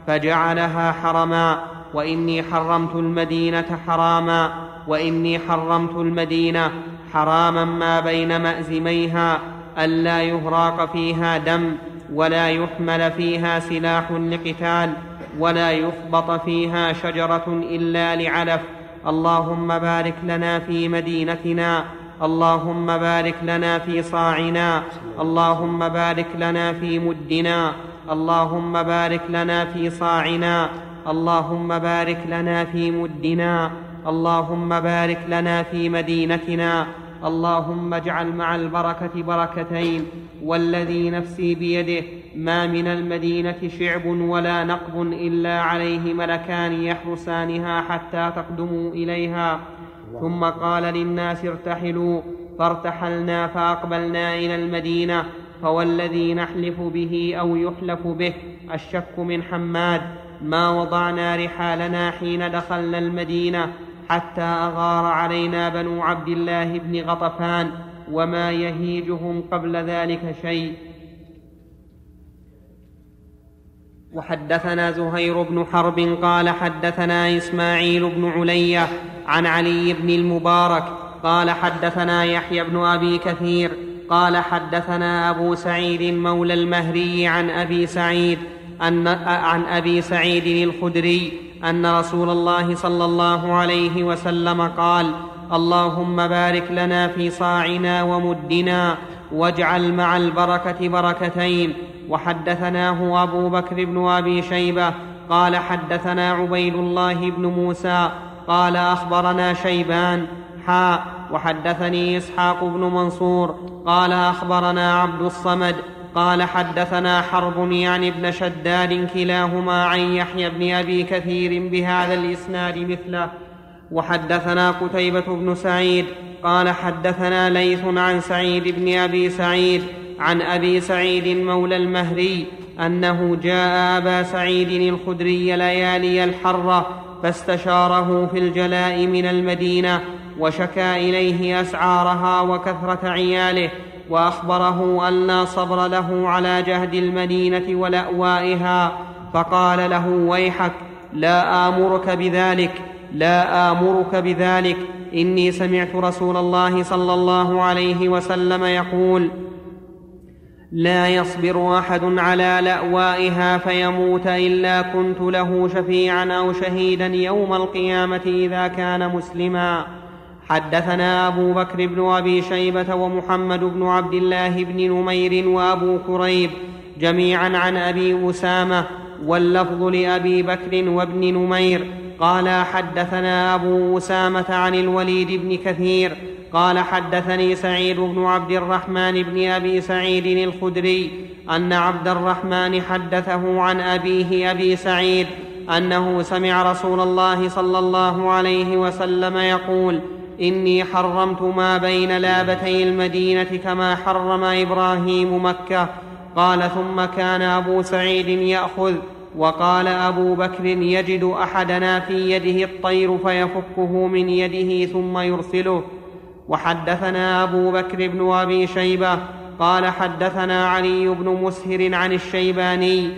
فجعلها حرما وإني حرمت المدينة حراما وإني حرمت المدينة حراما ما بين مأزميها. ألا يهراق فيها دم ولا يحمل فيها سلاح لقتال ولا يخبط فيها شجرة إلا لعلف. اللهم بارك لنا في مدينتنا اللهم بارك لنا في صاعنا اللهم بارك لنا في مدنا اللهم بارك لنا في صاعنا اللهم بارك لنا في مدنا اللهم بارك لنا في مدينتنا. اللهم اجعل مع البركة بركتين والذي نفسي بيده ما من المدينة شعب ولا نقب إلا عليه ملكان يحرسانها حتى تقدموا إليها. ثم قال للناس ارتحلوا فارتحلنا فأقبلنا إلى المدينة فوالذي نحلف به أو يحلف به الشك من حماد ما وضعنا رحالنا حين دخلنا المدينة. حتى اغار علينا بنو عبد الله بن غطفان وما يهيجهم قبل ذلك شيء. وحدثنا زهير بن حرب قال حدثنا إسماعيل بن علية عن علي بن المبارك قال حدثنا يحيى بن أبي كثير قال حدثنا أبو سعيد مولى المهري عن أبي سعيد أن عن أبي سعيد الخدري أن رسول الله صلى الله عليه وسلم قال اللهم بارك لنا في صاعنا ومدنا واجعل مع البركة بركتين. وحدثناه أبو بكر بن أبي شيبة قال حدثنا عبيد الله بن موسى قال أخبرنا شيبان. حاء وحدثني إسحاق بن منصور قال أخبرنا عبد الصمد قال حدثنا حرب يعني ابن شداد كلاهما عن يحيى بن أبي كثير بهذا الإسناد مثله. وحدثنا قتيبة بن سعيد قال حدثنا ليث عن سعيد بن أبي سعيد عن أبي سعيد مولى المهري أنه جاء أبا سعيد الخدري ليالي الحرة فاستشاره في الجلاء من المدينة وشكا إليه أسعارها وكثرة عياله وأخبره أن لا صبر له على جهد المدينة ولأوائها فقال له ويحك لا آمرك بذلك لا آمرك بذلك. إني سمعت رسول الله صلى الله عليه وسلم يقول لا يصبر أحد على لأوائها فيموت إلا كنت له شفيعا أو شهيدا يوم القيامة إذا كان مسلما. حدثنا أبو بكر بن أبي شيبة ومحمد بن عبد الله بن نمير وأبو كريب جميعا عن أبي أسامة واللفظ لأبي بكر وابن نمير. قال حدثنا أبو أسامة عن الوليد بن كثير. قال حدثني سعيد بن عبد الرحمن بن أبي سعيد الخدري أن عبد الرحمن حدثه عن أبيه أبي سعيد أنه سمع رسول الله صلى الله عليه وسلم يقول إني حرمت ما بين لابتي المدينة كما حرم إبراهيم مكة. قال ثم كان أبو سعيد يأخذ وقال أبو بكر يجد أحدنا في يده الطير فيفكه من يده ثم يرسله. وحدثنا أبو بكر بن أبي شيبة. قال حدثنا علي بن مسهر عن الشيباني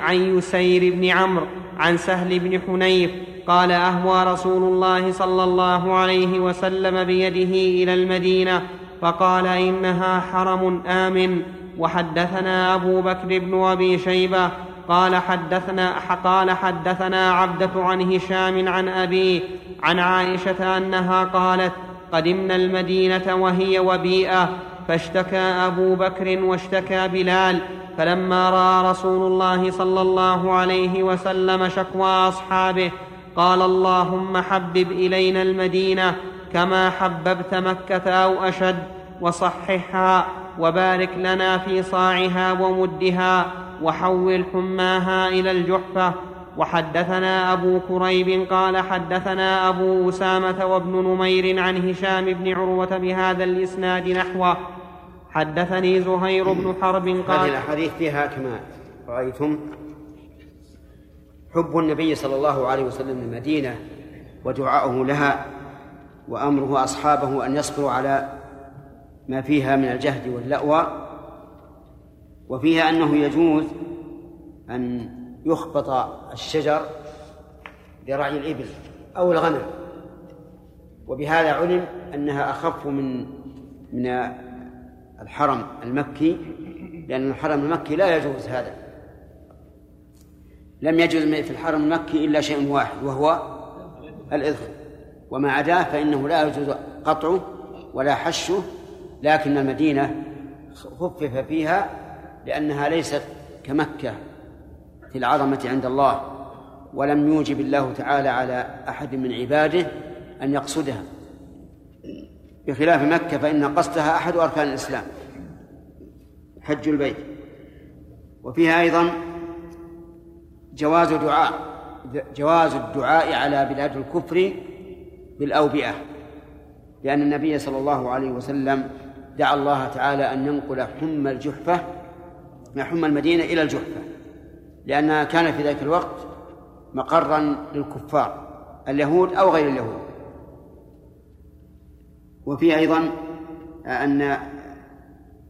عن يسير بن عمرو عن سهل بن حنيف قال أهوى رسول الله صلى الله عليه وسلم بيده إلى المدينة فقال إنها حرم آمن. وحدثنا أبو بكر بن أبي شيبة قال حدثنا قال حدثنا عبدة عن هشام عن أبيه عن عائشة أنها قالت قدمنا المدينة وهي وبيئة فاشتكى أبو بكر واشتكى بلال فلما رأى رسول الله صلى الله عليه وسلم شكوى أصحابه قال اللهم حبب إلينا المدينة كما حببت مكة أو أشد وصححها وبارك لنا في صاعها ومدها وحول حماها إلى الجحفة. وحدثنا أبو كريب قال حدثنا أبو أسامة وابن نمير عن هشام بن عروة بهذا الإسناد نحوه. حدثني زهير بن حرب قال هذه الأحاديث فيها كما رأيتم؟ حب النبي صلى الله عليه وسلم للمدينة ودعاؤه لها وأمره أصحابه أن يصبروا على ما فيها من الجهد واللأوى وفيها أنه يجوز أن يخبط الشجر لرعي الإبل أو الغنم وبهذا علم أنها أخف من من الحرم المكي لأن الحرم المكي لا يجوز هذا. لم يجوز في الحرم المكي إلا شيء واحد وهو الإذخر وما عداه فإنه لا يجوز قطعه ولا حشه لكن المدينة خفف فيها لأنها ليست كمكة في العظمة عند الله ولم يوجب الله تعالى على أحد من عباده أن يقصدها. بخلاف مكة فإن قصدها أحد أركان الإسلام حج البيت. وفيها أيضا جواز دعاء جواز الدعاء على بلاد الكفر بالأوبئة لأن النبي صلى الله عليه وسلم دعا الله تعالى أن ينقل حم الجحفة من حم المدينة إلى الجحفة لأنها كان في ذلك الوقت مقرا للكفار اليهود أو غير اليهود. وفي أيضا أن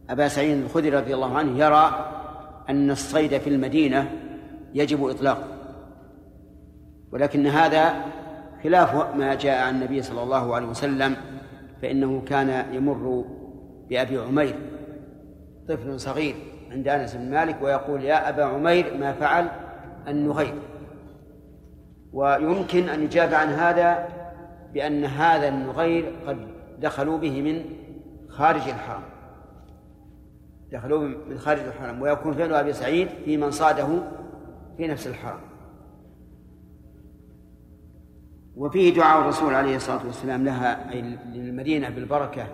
أبا سعيد الخدري رضي الله عنه يرى أن الصيد في المدينة يجب إطلاقه ولكن هذا خلاف ما جاء عن النبي صلى الله عليه وسلم فإنه كان يمر بأبي عمير طفل صغير عند أنس بن مالك ويقول يا أبا عمير ما فعل النغير ويمكن أن يجاب عن هذا بأن هذا النغير قد دخلوا به من خارج الحرم. دخلوا من خارج الحرم ويكون فعل أبي سعيد في من صاده في نفس الحرم. وفيه دعاء الرسول عليه الصلاة والسلام لها أي للمدينة بالبركة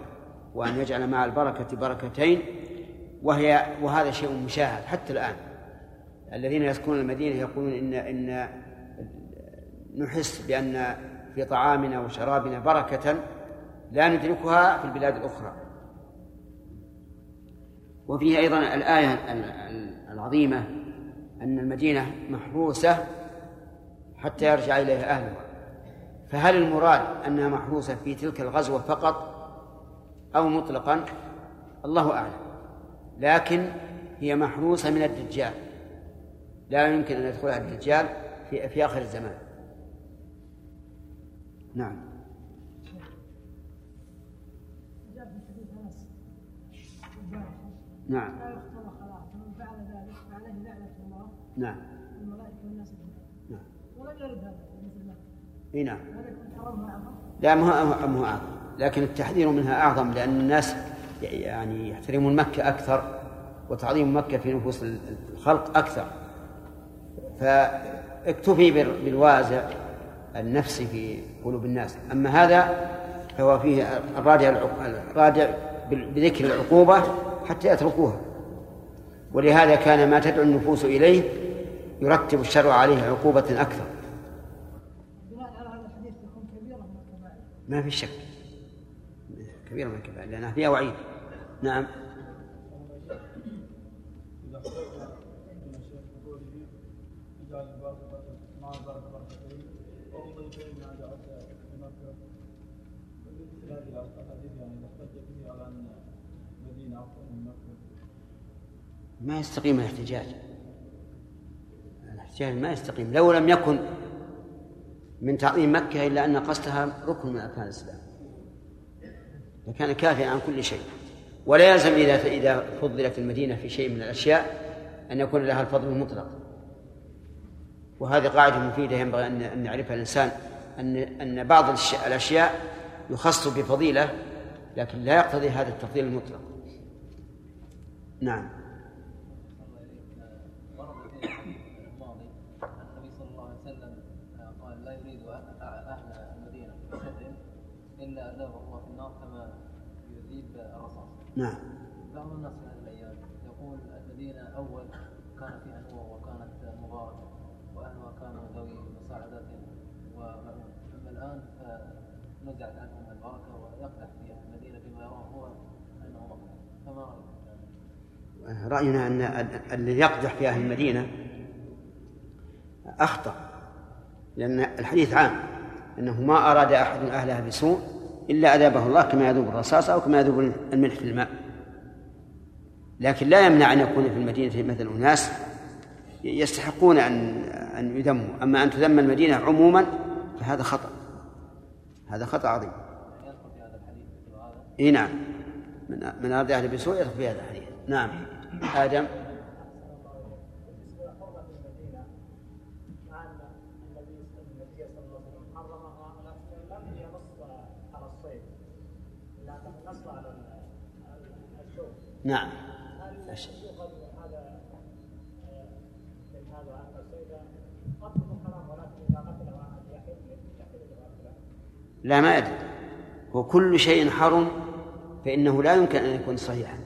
وأن يجعل مع البركة بركتين وهي وهذا شيء مشاهد حتى الآن. الذين يسكنون المدينة يقولون إن إن نحس بأن في طعامنا وشرابنا بركة لا ندركها في البلاد الأخرى. وفيه أيضا الآية العظيمة أن المدينة محروسة حتى يرجع إليها أهلها. فهل المراد أنها محروسة في تلك الغزوة فقط أو مطلقا؟ الله أعلم. لكن هي محروسة من الدجال. لا يمكن أن يدخلها الدجال في, في آخر الزمان. نعم. نعم لا يختار خلاص فمن فعل ذلك فعليه لعنة الله نعم. والملائكة والناس. نعم. ولم يرد هذا إي نعم. لا ما هو ما هو أعظم لكن التحذير منها أعظم لأن الناس يعني يحترمون مكة أكثر وتعظيم مكة في نفوس الخلق أكثر. فاكتفي بال- بالوازع النفسي في قلوب الناس. أما هذا فهو فيه الرادع الرادع بذكر العقوبة حتى يتركوها. ولهذا كان ما تدعو النفوس إليه يرتب الشرع عليه عقوبة أكثر. ما في شك. كبيرة من الكبائر لأنها فيها وعيد. نعم. ما يستقيم الاحتجاج؟ الاحتجاج ما يستقيم. لو لم يكن من تعظيم مكة إلا أن قصدها ركن من أركان الإسلام. لكان كافيا عن كل شيء. ولا يلزم إذا إذا فضلت المدينة في شيء من الأشياء أن يكون لها الفضل المطلق. وهذه قاعدة مفيدة ينبغي أن يعرفها الإنسان أن أن بعض الأشياء يخص بفضيلة لكن لا يقتضي هذا التفضيل المطلق. نعم ورد في الحديث الماضي أن النبي صلى الله عليه وسلم قال لا يريد أهل أهل المدينة بشر إلا أذابه الله في النار كما يذيب الرصاص نعم. بعض الناس في هذه الأيام يقول المدينة أول كان فيها نور وكانت مباركة وأهلها كانوا ذوي مساعدات ومعون أما الآن فنزعت عنهم البركة ويقدح في المدينة بما يراه هو أنه مقدح فما رأيك؟ رأينا أن ال- الذي يقدح في أهل المدينة أخطأ لأن الحديث عام أنه ما أراد أحد أهلها بسوء إلا أذابه الله كما يذوب الرصاص أو كما يذوب الملح في الماء. لكن لا يمنع أن يكون في المدينة مثل أناس يستحقون أن أن يذموا. أما أن تذم المدينة عموما فهذا خطأ. هذا خطأ عظيم. إي نعم. من من اراد أهل بسوء يدخل في هذا الحديث. نعم. آدم حرمة المدينة مع أن النبي النبي صلى الله عليه وسلم حرمها لكن لم ينص على الصيد لكن نص على ال- الشوك نعم هل يؤخذ هذا آه، من هذا أن الصيد أصله حرام ولكن إذا قتله أحد يحل يحل له أكله لا ما يدري هو كل شيء حرم فإنه لا يمكن أن يكون صحيحا.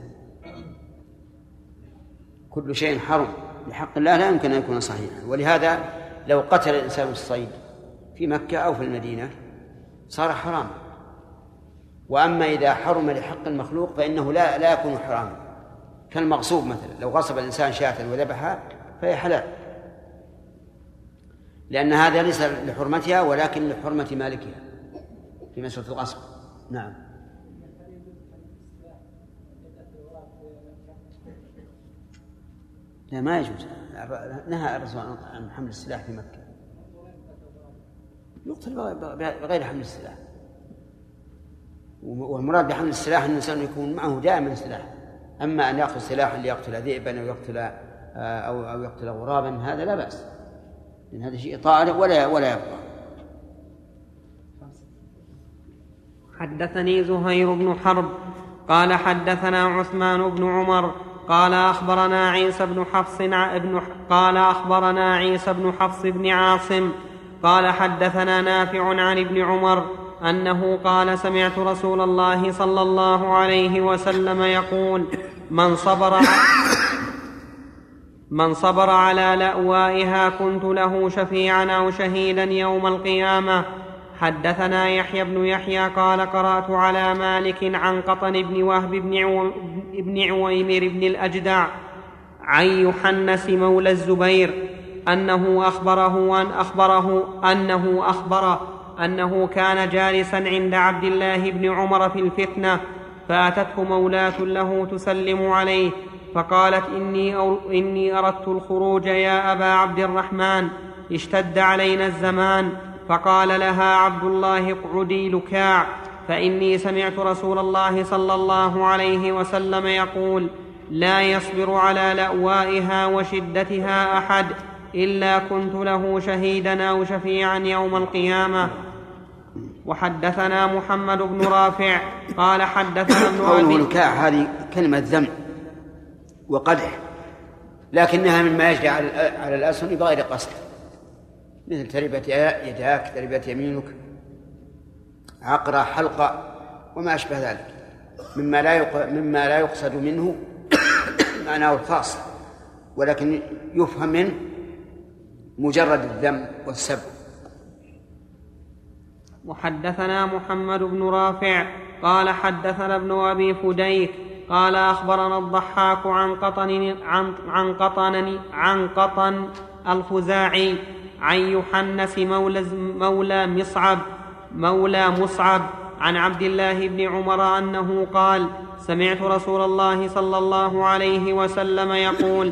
كل شيء حرم. بحق الله لا يمكن أن يكون صحيحا. ولهذا لو قتل الإنسان الصيد في مكة أو في المدينة صار حراما. وأما إذا حرم لحق المخلوق فإنه لا لا يكون حراما. كالمغصوب مثلا. لو غصب الإنسان شاة وذبحها فهي حلال. لأن هذا ليس لحرمتها ولكن لحرمة مالكها في مسألة الغصب. نعم. لا ما يجوز. نهى الرسول عن حمل السلاح في مكة. يقتل بغ- بغير حمل السلاح. والمراد بحمل السلاح أن الإنسان يكون معه دائما سلاح. أما أن يأخذ سلاحا ليقتل ذئبا أو يقتل آه، أو أو يقتل غرابا هذا لا بأس. لأن هذا شيء طارئ ولا ولا يبقى. حدثني زهير بن حرب قال حدثنا عثمان بن عمر قال أخبرنا عيسى بن حفص بن قال أخبرنا عيسى بن حفص بن عاصم قال حدثنا نافع عن ابن عمر أنه قال سمعت رسول الله صلى الله عليه وسلم يقول من صبر من صبر على لأوائها كنت له شفيعا أو شهيدا يوم القيامة حدثنا يحيى بن يحيى قال قرأت على مالك عن قطن بن وهب. بن عويمر بن الأجدع عن يحنس مولى الزبير أنه أخبره أن أخبره أنه أخبره أنه كان جالسا عند عبد الله بن عمر في الفتنة فأتته مولاة له تسلم عليه فقالت إني, أو إني أردت الخروج يا أبا عبد الرحمن اشتد علينا الزمان. فقال لها عبد الله اقعدي لكاع فإني سمعت رسول الله صلى الله عليه وسلم يقول لا يصبر على لأوائها وشدتها أحد إلا كنت له شهيدا أو شفيعا يوم القيامة. وحدثنا محمد بن رافع قال حدثنا ابن قوله نكاح هذه كلمة ذم وقدح لكنها مما يجري على على الألسن بغير قصد مثل تربت يداك تربت يمينك عقرة حلقة وما أشبه ذلك مما لا يق... مما لا يقصد منه [coughs] معناه الخاص ولكن يفهم منه مجرد الذم والسب. وحدثنا محمد بن رافع قال حدثنا ابن أبي فديك قال أخبرنا الضحاك عن قطن عن عن قطن عن قطن الخزاعي عن يحنس مولى مولى مصعب مولى مصعب عن عبد الله بن عمر أنه قال سمعت رسول الله صلى الله عليه وسلم يقول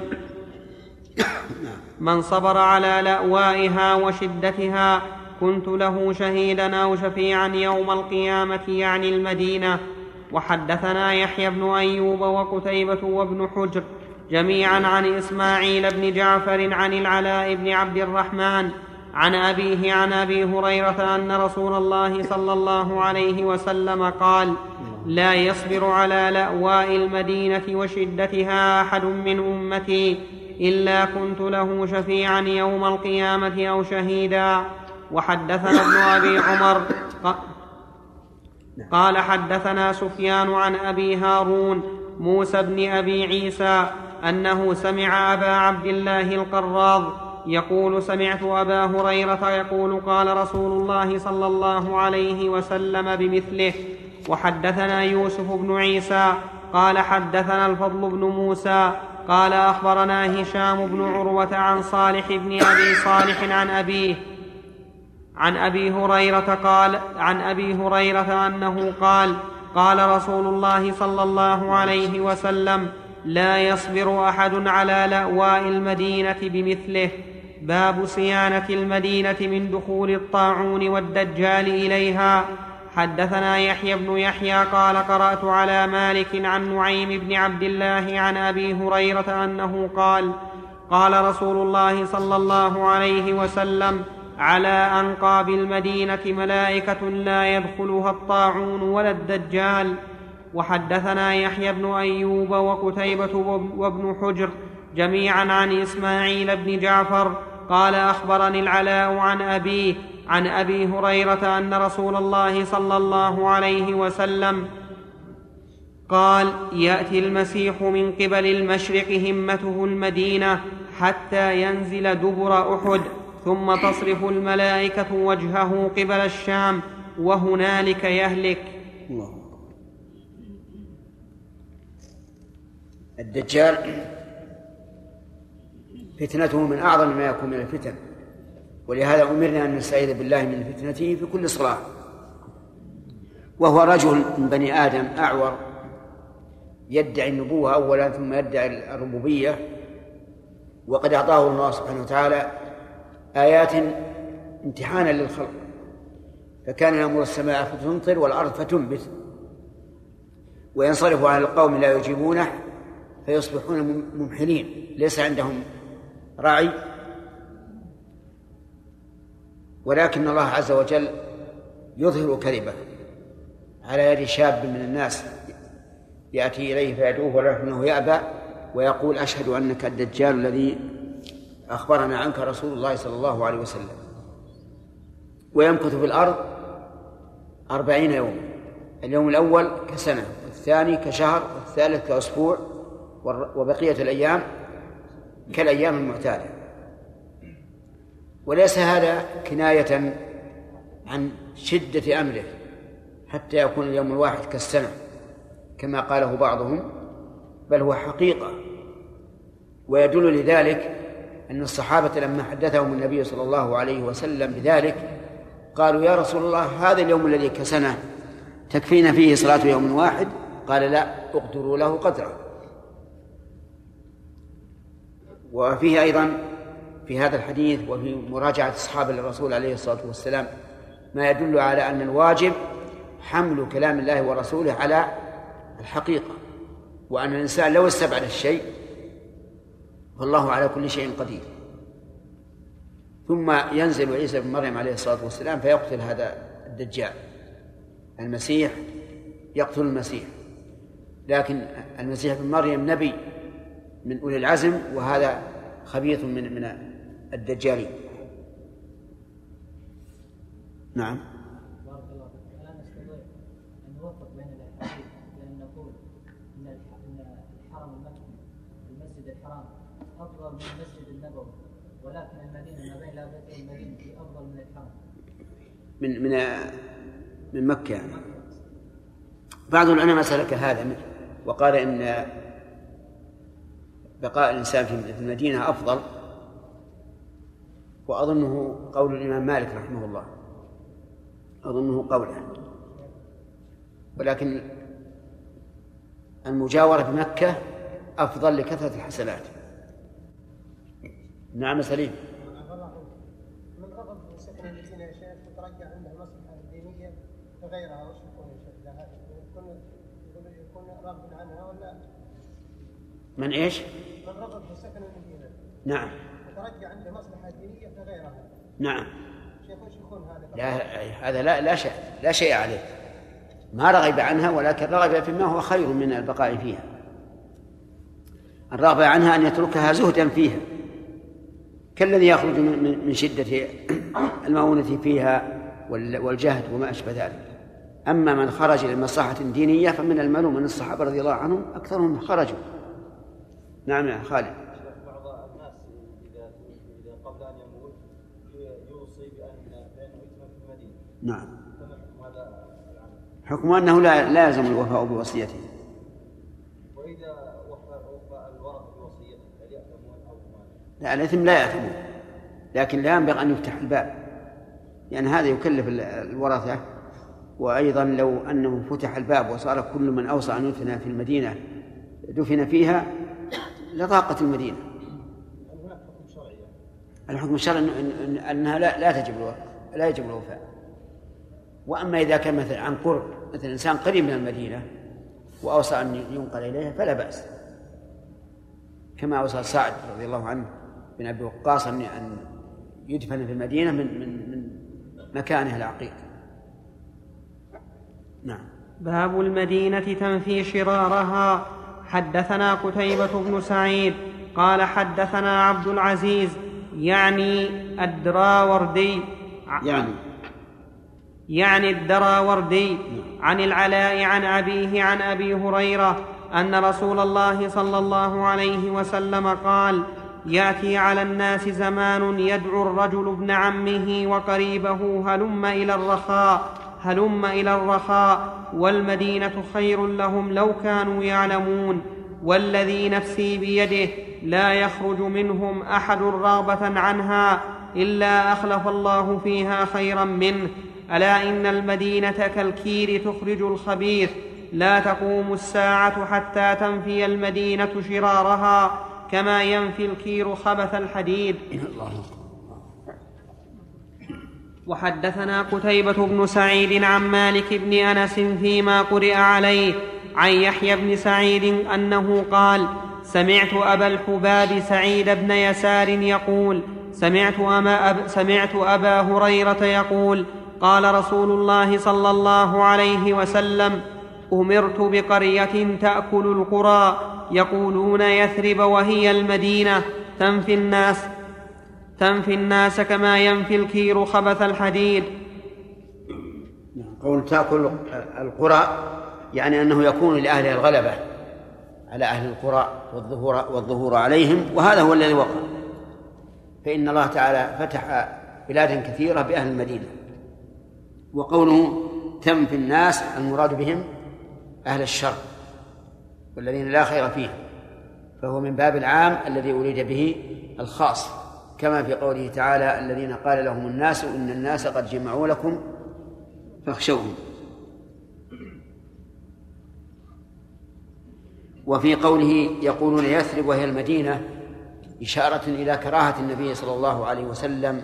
من صبر على لأوائها وشدتها كنت له شهيدا أو شفيعا يوم القيامة يعني المدينة. وحدثنا يحيى بن أيوب وقتيبة وابن حجر جميعا عن إسماعيل بن جعفر عن العلاء بن عبد الرحمن عن أبيه عن أبي هريرة أن رسول الله صلى الله عليه وسلم قال لا يصبر على لأواء المدينة وشدتها أحد من أمتي إلا كنت له شفيعا يوم القيامة أو شهيدا. وحدثنا ابن أبي عمر قال حدثنا سفيان عن أبي هارون موسى بن أبي عيسى أنه سمع أبا عبد الله القراض يقول سمعت أبا هريرة يقول قال رسول الله صلى الله عليه وسلم بمثله. وحدثنا يوسف بن عيسى قال حدثنا الفضل بن موسى قال أخبرنا هشام بن عروة عن صالح بن أبي صالح عن أبيه عن أبي هريرة قال عن أبي هريرة أنه قال قال رسول الله صلى الله عليه وسلم لا يصبر أحد على لأواء المدينة بمثله باب صيانة المدينة من دخول الطاعون والدجال إليها. حدثنا يحيى بن يحيى قال قرأت على مالك عن نعيم بن عبد الله عن أبي هريرة أنه قال قال رسول الله صلى الله عليه وسلم على أنقاب المدينة ملائكة لا يدخلها الطاعون ولا الدجال. وحدثنا يحيى بن أيوب وقتيبة وابن حجر جميعا عن إسماعيل بن جعفر قال أخبرني العلاء عن أبيه عن أبي هريرة أن رسول الله صلى الله عليه وسلم قال يأتي المسيح من قبل المشرق همته المدينة حتى ينزل دبر أحد ثم تصرف الملائكة وجهه قبل الشام وهنالك يهلك. الله الدجال فتنته من أعظم ما يكون من الفتن. ولهذا أمرنا أن نستعيذ بالله من فتنته في كل صلاة. وهو رجل من بني آدم أعور يدعي النبوة أولا ثم يدعي الربوبية وقد أعطاه الله سبحانه وتعالى آيات امتحانا للخلق فكان يأمر السماء فتمطر والأرض فتنبت وينصرف على القوم لا يجيبونه فيصبحون ممحلين ليس عندهم راعي ولكن الله عز وجل يظهر كذبه على يد شاب من الناس يأتي إليه فيدعوه ولكنه يأبى ويقول أشهد أنك الدجال الذي أخبرنا عنك رسول الله صلى الله عليه وسلم. ويمكث في الأرض أربعين يوما اليوم الأول كسنة والثاني كشهر والثالث كأسبوع وبقية الأيام كالأيام المعتادة. وليس هذا كناية عن شدة أمره حتى يكون اليوم الواحد كالسنة كما قاله بعضهم بل هو حقيقة. ويدل لذلك أن الصحابة لما حدثهم النبي صلى الله عليه وسلم بذلك قالوا يا رسول الله هذا اليوم الذي كسنه تكفينا فيه صلاة يوم واحد؟ قال لا اقدروا له قدره. وفيه أيضا في هذا الحديث وفي مراجعة أصحاب الرسول عليه الصلاة والسلام ما يدل على أن الواجب حمل كلام الله ورسوله على الحقيقة وأن الإنسان لو استبعد الشيء فالله على كل شيء قدير. ثم ينزل عيسى بن مريم عليه الصلاة والسلام فيقتل هذا الدجال المسيح يقتل المسيح. لكن المسيح بن مريم نبي من أولي العزم وهذا خبيث من من الدجالين نعم. بارك الله فيك. الا نستطيع أن نوفق بين الأحاديث بأن نقول إن إن الحرم المكي المسجد الحرام أفضل من المسجد النبوي ولكن المدينة ما بين لابتين المدينة أفضل من الحرم. من من من مكة. بعض العلماء سلك هذا وقال إن بقاء الإنسان في المدينة أفضل. وأظنه قول الإمام مالك رحمه الله. أظنه قوله. ولكن المجاورة بمكة أفضل لكثرة الحسنات. نعم سليم من يا شيخ وترجع عنده فغيرها وش يكون يا شيخ؟ يكون راغب عنها ولا من إيش؟ من رغب في سكن المدينة. نعم. وترجع عنده مصلحة دينيه فغيرها نعم؟ لا هذا لا لا شيء لا شيء عليه. ما رغب عنها ولكن رغب فيما هو خير من البقاء فيها. الرغبة عنها أن يتركها زهدا فيها. كالذي يخرج من شدة [clears throat] المؤونة فيها وال- والجهد وما أشبه ذلك. أما من خرج لمصلحة دينية فمن المعلوم أن الصحابة رضي الله عنهم أكثرهم خرجوا. نعم يا خالد بعض الناس اذا اذا قبل ان يموت يوصي بان بانه يدفن في المدينة نعم. فما حكم هذا العمل؟ حكم أنه لا لا يلزم الوفاء بوصيته. وإذا وفى الورثه بوصيته هل يأثمون أو ما؟ لا الإثم لا يأثمون. لكن لا ينبغي أن يفتح الباب. لأن هذا يكلف ال- الورثة. وأيضا لو أنه فتح الباب وصار كل من أوصى أن يدفن في المدينة دفن فيها لضاقت المدينة؟ الحكم الشرعي أنها لا, لا تجب الوفاء. لا يجب الوفاء. وأما إذا كان مثلا عن قرب مثل إنسان قريب من المدينة وأوصى أن ينقل إليها فلا بأس. كما أوصى سعد رضي الله عنه بن أبي وقاص أن أن يدفن في المدينة من من من مكانه العقيق. نعم. باب المدينة تنفي شرارها. حدثنا قتيبة بن سعيد قال حدثنا عبد العزيز يعني الدراوردي. يعني يعني الدراوردي عن العلاء عن أبيه عن أبي هريرة أن رسول الله صلى الله عليه وسلم قال يأتي على الناس زمان يدعو الرجل ابن عمه وقريبه هلم إلى الرخاء هلم إلى الرخاء والمدينة خير لهم لو كانوا يعلمون والذي نفسي بيده لا يخرج منهم أحد رغبة عنها إلا أخلف الله فيها خيرا منه ألا إن المدينة كالكير تخرج الخبيث؟ لا تقوم الساعة حتى تنفي المدينة شرارها كما ينفي الكير خبث الحديد. وحدثنا قتيبة بن سعيد عن مالك بن أنس فيما قرئ عليه عن يحيى بن سعيد أنه قال سمعت أبا الحباب سعيد بن يسار يقول سمعت, أما أب سمعت أبا هريرة يقول قال رسول الله صلى الله عليه وسلم أمرت بقرية تأكل القرى يقولون يثرب وهي المدينة تنفي الناس تنفي الناس كما ينفي الكير خبث الحديد. قول تأكل القرى يعني أنه يكون لأهلها الغلبة على أهل القرى والظهور والظهور عليهم وهذا هو الذي وقع. فإن الله تعالى فتح بلادا كثيرة بأهل المدينة. وقوله تنفي الناس المراد بهم أهل الشر والذين لا خير فيهم فهو من باب العام الذي أريد به الخاص كما في قوله تعالى الذين قال لهم الناس إن الناس قد جمعوا لكم فاخشوهم. وفي قوله يقولون يثرب وهي المدينة إشارة إلى كراهة النبي صلى الله عليه وسلم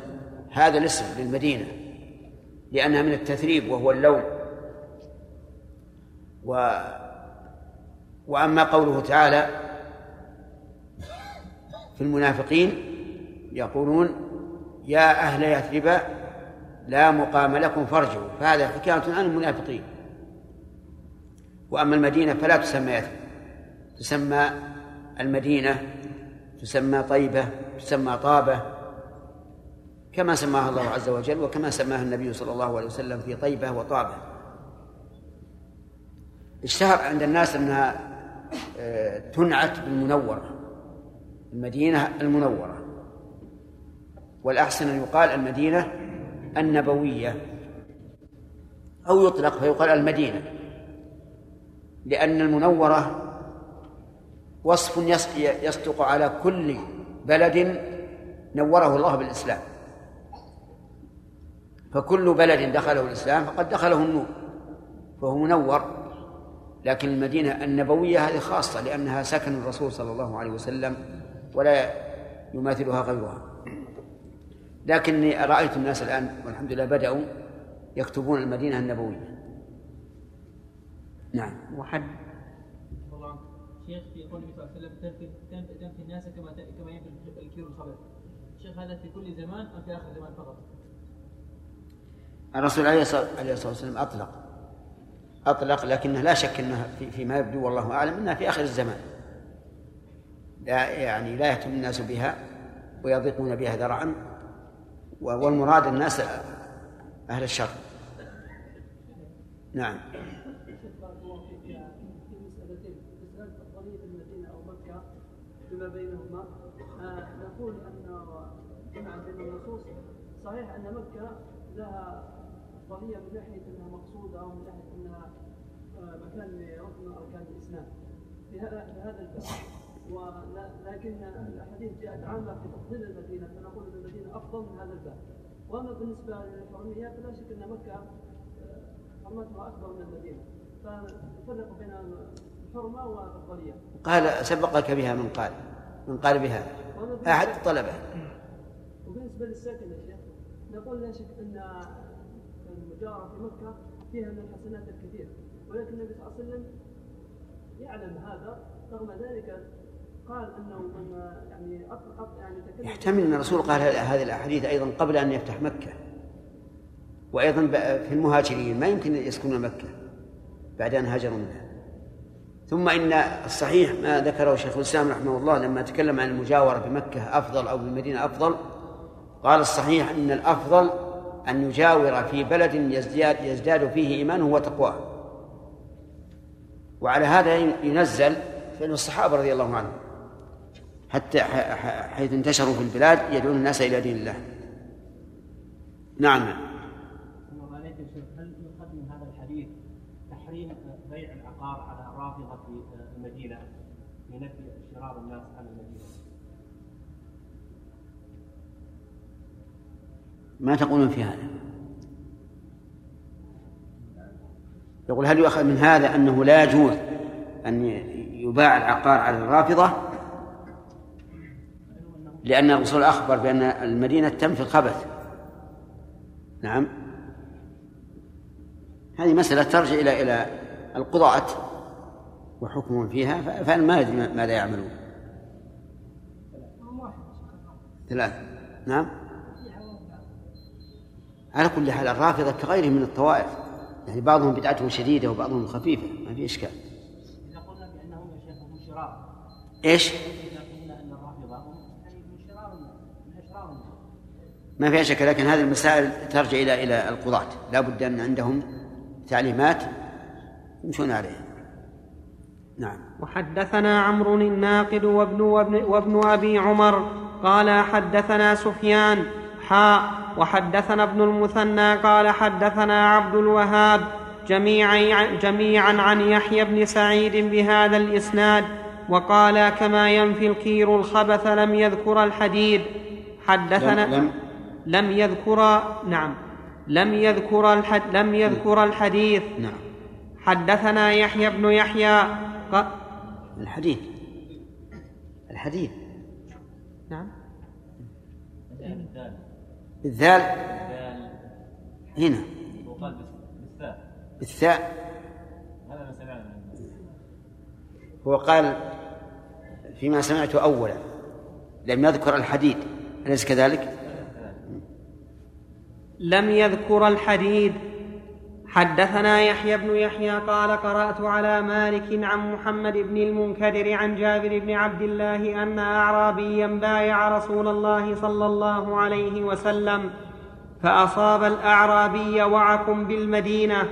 هذا الاسم للمدينة. لأنها من التثريب وهو اللوم. وأما قوله تعالى في المنافقين يقولون يا أهل يثرب لا مقام لكم فارجعوا. فهذا حكاية عن المنافقين. وأما المدينة فلا تسمى يثرب تسمى المدينة تسمى طيبة تسمى طابة. كما سماها الله عز وجل وكما سماها النبي صلى الله عليه وسلم في طيبة وطابة. اشتهر عند الناس أنها آه، تنعت بالمنورة المدينة المنورة. والأحسن أن يقال المدينة النبوية أو يطلق فيقال المدينة لأن المنورة وصف يصدق على كل بلد نوره الله بالإسلام. فكل بلد دخله الإسلام فقد دخله النور فهو منور. لكن المدينة النبوية هذه خاصة لأنها سكن الرسول صلى الله عليه وسلم ولا يماثلها غيرها. لكني رأيت الناس الآن والحمد لله بدأوا يكتبون المدينة النبوية. نعم. وحد. شيخ في قول النبي صلى الله عليه وسلم تنفي الناس كما كما ينفي الكير الخبر شيخ هذا في كل زمان أم في آخر زمان فقط؟ الرسول عليه الصلاة والسلام أطلق. أطلق لكنه لا شك أنه فيما يبدو والله أعلم أنها في آخر الزمان. لا يعني لا يهتم الناس بها ويضيقون بها ذرعا والمراد الناس أهل الشر. نعم. فيما بينهما نقول أن جمع بين النصوص صحيح أن مكة لها قضيه من ناحية إنها مقصودة أو من ناحية إنها آه مكان لركن اركان الاسلام في هذا الباب. ولكن الاحاديث جاءت عامه في تفضيل المدينة فنقول إن المدينة أفضل من هذا الباب. وأما بالنسبة للحرمية فلا شك إن مكة آه، حرمتها أكبر من المدينة. فنفرق بين الحرمة والأفضلية. قال سبقك بها من قال من قال بها. أحد الطلبة وبالنسبة للساكن يا شيخ نقول لا شك أن المجاورة في مكة فيها من الحسنات الكثير. ولكن النبي صلى الله عليه وسلم يعلم هذا رغم ذلك قال أنه من يعني يعني تكلم يحتمل أن الرسول قال هذه الأحاديث أيضا قبل أن يفتح مكة. وأيضا في المهاجرين ما يمكن يسكنون مكة بعد أن هاجروا منها. ثم إن الصحيح ما ذكره شيخ الإسلام رحمه الله لما تكلم عن المجاورة بمكة أفضل أو بالمدينة أفضل قال الصحيح أن الأفضل أن يجاور في بلد يزداد يزداد فيه إيمانه وتقواه. وعلى هذا ينزل فإن الصحابة رضي الله عنهم. حتى حيث انتشروا في البلاد يدعون الناس إلى دين الله. نعم. ما تقولون في هذا؟ يقول هل يؤخذ من هذا أنه لا يجوز أن يباع العقار على الرافضة؟ لأن الرسول أخبر بأن المدينة تنفي الخبث. نعم. هذه مسألة ترجع إلى إلى القضاة وحكمهم فيها فأنا ما أدري ماذا يعملون. ثلاثة. نعم. على كل حال الرافضة كغيرهم من الطوائف. يعني بعضهم بدعته شديدة وبعضهم خفيفة ما في إشكال. إذا قلنا بأنهم يا شيخ هم شرار. إيش؟ إذا قلنا أن الرافضة هم يعني من شرار من أشرار ما في شك لكن هذه المسائل ترجع إلى إلى القضاة. لا بد أن عندهم تعليمات يمشون عليها. نعم. وحدثنا عمرو الناقد وابن, وابن, وابن أبي عمر قال حدثنا سفيان حاء وحدثنا ابن المثنى قال حدثنا عبد الوهاب جميعا, جميعا عن يحيى بن سعيد بهذا الإسناد وقال كما ينفي الكير الخبث لم يذكر الحديد. حدثنا لم, لم يذكر نعم. لم يذكر الحد لم يذكر الحديث. نعم. حدثنا يحيى بن يحيى ق... الحديث. الحديث. نعم. بالذال هنا. وقال بالثاء. بالثاء. هذا ما سمعنا هو قال فيما سمعته أولا لم يذكر الحديد. أليس كذلك؟ لم يذكر الحديد. حدثنا يحيى بن يحيى قال قرأت على مالك عن محمد بن المنكدر عن جابر بن عبد الله أن اعرابيا بايع رسول الله صلى الله عليه وسلم فأصاب الأعرابي وعكم بالمدينة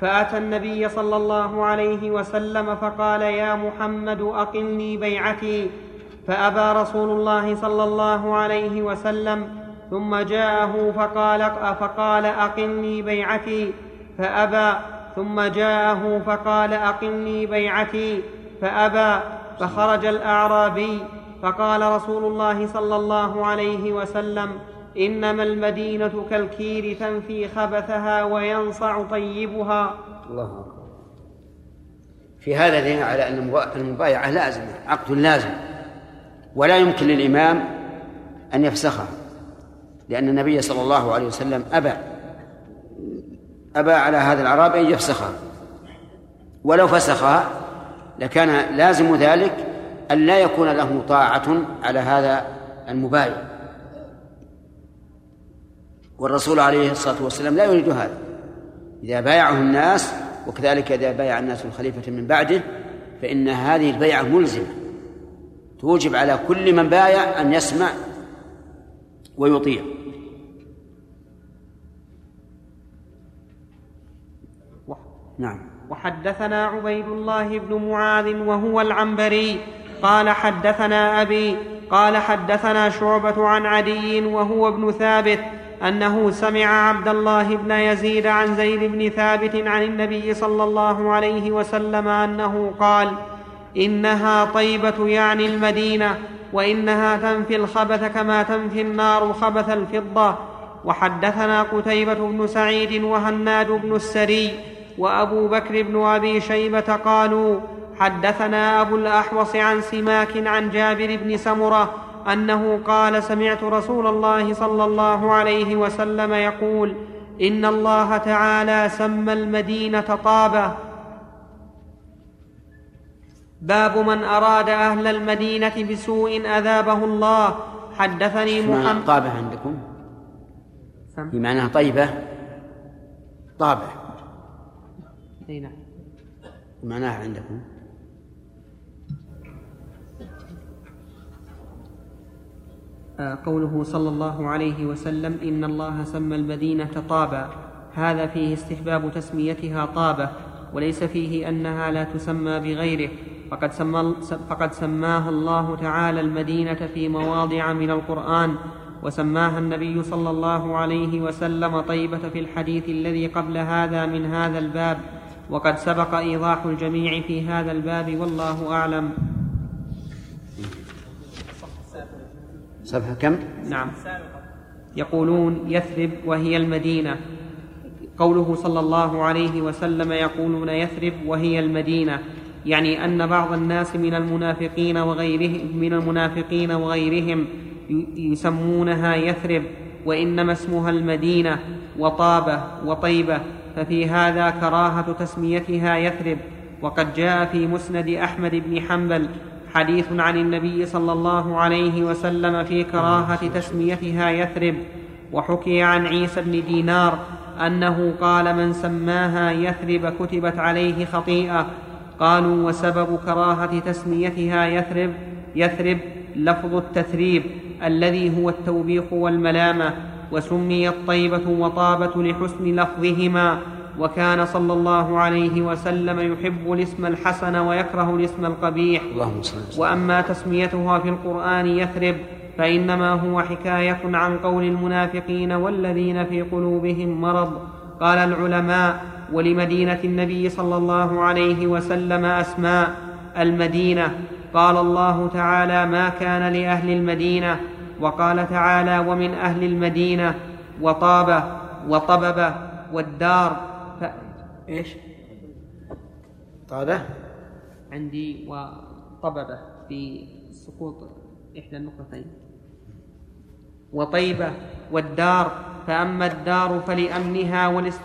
فأتى النبي صلى الله عليه وسلم فقال يا محمد أقلني بيعتي فأبى رسول الله صلى الله عليه وسلم ثم جاءه فقال فقال أقلني بيعتي فأبى ثم جاءه فقال اقلني بيعتي فأبى فخرج الأعرابي فقال رسول الله صلى الله عليه وسلم إنما المدينة كالكير تنفي خبثها وينصع طيبها. الله أكبر. في هذا دليل على أن المبايعة لازمة عقد لازم ولا يمكن للإمام أن يفسخها لأن النبي صلى الله عليه وسلم أبى. أبى على هذا الأعرابي أن يفسخها. ولو فسخها لكان لازم ذلك أن لا يكون له طاعة على هذا المبايع. والرسول عليه الصلاة والسلام لا يريد هذا. إذا بايعه الناس وكذلك إذا بايع الناس الخليفة من بعده فإن هذه البيعة ملزمة. توجب على كل من بايع أن يسمع ويطيع. نعم. وحدثنا عبيد الله بن معاذ وهو العنبري. قال حدثنا أبي قال حدثنا شعبة عن عدي وهو ابن ثابت أنه سمع عبد الله بن يزيد عن زيد بن ثابت عن النبي صلى الله عليه وسلم أنه قال إنها طيبة يعني المدينة وإنها تنفي الخبث كما تنفي النار خبث الفضة. وحدثنا قتيبة بن سعيد وهناد بن السري وأبو بكر بن أبي شيبة قالوا حدثنا أبو الأحوص عن سماك عن جابر بن سمرة أنه قال سمعت رسول الله صلى الله عليه وسلم يقول إن الله تعالى سمى المدينة طابة. باب من أراد أهل المدينة بسوء أذابه الله. حدثني محمد طابة عندكم؟ بمعنى طيبة؟ طابة. اي نعم. معناها عندكم؟ آه، قوله صلى الله عليه وسلم إن الله سمى المدينة طابا. هذا فيه استحباب تسميتها طابة وليس فيه أنها لا تسمى بغيره. فقد, سمى فقد سماها الله تعالى المدينة في مواضع من القرآن وسماها النبي صلى الله عليه وسلم طيبة في الحديث الذي قبل هذا من هذا الباب. وقد سبق إيضاح الجميع في هذا الباب والله أعلم. صفحة كم؟ نعم. يقولون يثرب وهي المدينة. قوله صلى الله عليه وسلم يقولون يثرب وهي المدينة. يعني أن بعض الناس من المنافقين وغيرهم من المنافقين وغيرهم يسمونها يثرب وإنما اسمها المدينة. وطابة وطيبة. ففي هذا كراهة تسميتها يثرب وقد جاء في مسند أحمد بن حنبل حديث عن النبي صلى الله عليه وسلم في كراهة تسميتها يثرب وحكي عن عيسى بن دينار أنه قال من سماها يثرب كتبت عليه خطيئة قالوا وسبب كراهة تسميتها يثرب؟ يثرب لفظ التثريب الذي هو التوبيخ والملامة. وسميت طيبه وطابة لحسن لفظهما وكان صلى الله عليه وسلم يحب الاسم الحسن ويكره الاسم القبيح. اللهم صل وأما تسميتها في القرآن يثرب فإنما هو حكاية عن قول المنافقين والذين في قلوبهم مرض. قال العلماء ولمدينة النبي صلى الله عليه وسلم أسماء المدينة. قال الله تعالى ما كان لأهل المدينة وقال تعالى ومن أهل المدينة وطابه وطببه والدار إيش؟ طابة. عندي وطببة في سقوط إحدى النقطتين. وطيبة والدار فأما الدار فلأمنها والاست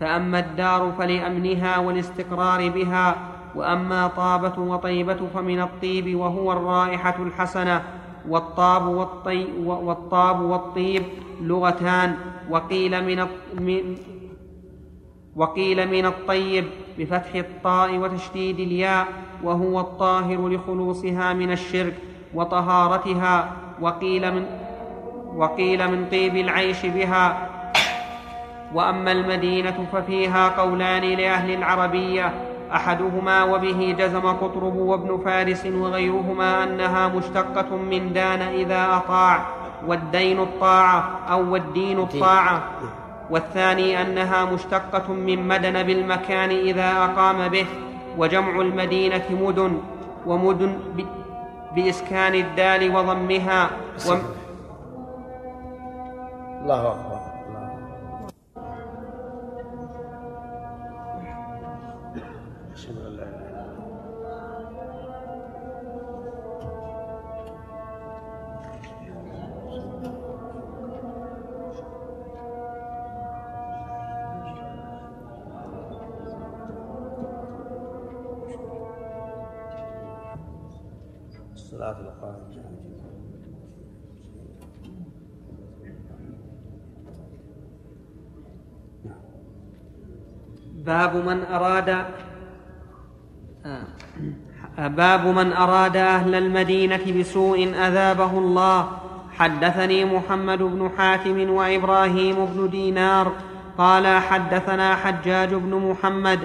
فأما الدار فلأمنها والاستقرار بها وأما طابة وطيبة فمن الطيب وهو الرائحة الحسنة. والطاب والطي والطاب والطيب لغتان. وقيل من وقيل من الطيب بفتح الطاء وتشديد الياء وهو الطاهر لخلوصها من الشرك وطهارتها. وقيل من وقيل من طيب العيش بها. وأما المدينة ففيها قولان لأهل العربية. أحدهما وبه جزم قطرب وابن فارس وغيرهما أنها مشتقة من دان إذا أطاع والدين الطاعه أو والدين الطاعه والثاني أنها مشتقة من مدن بالمكان إذا أقام به وجمع المدينة مدن ومدن بإسكان الدال وضمها. و... الله أكبر. باب من أراد آه. باب من أراد أهل المدينة بسوء أذابه الله. حدثني محمد بن حاتم وإبراهيم بن دينار. قال حدثنا حجاج بن محمد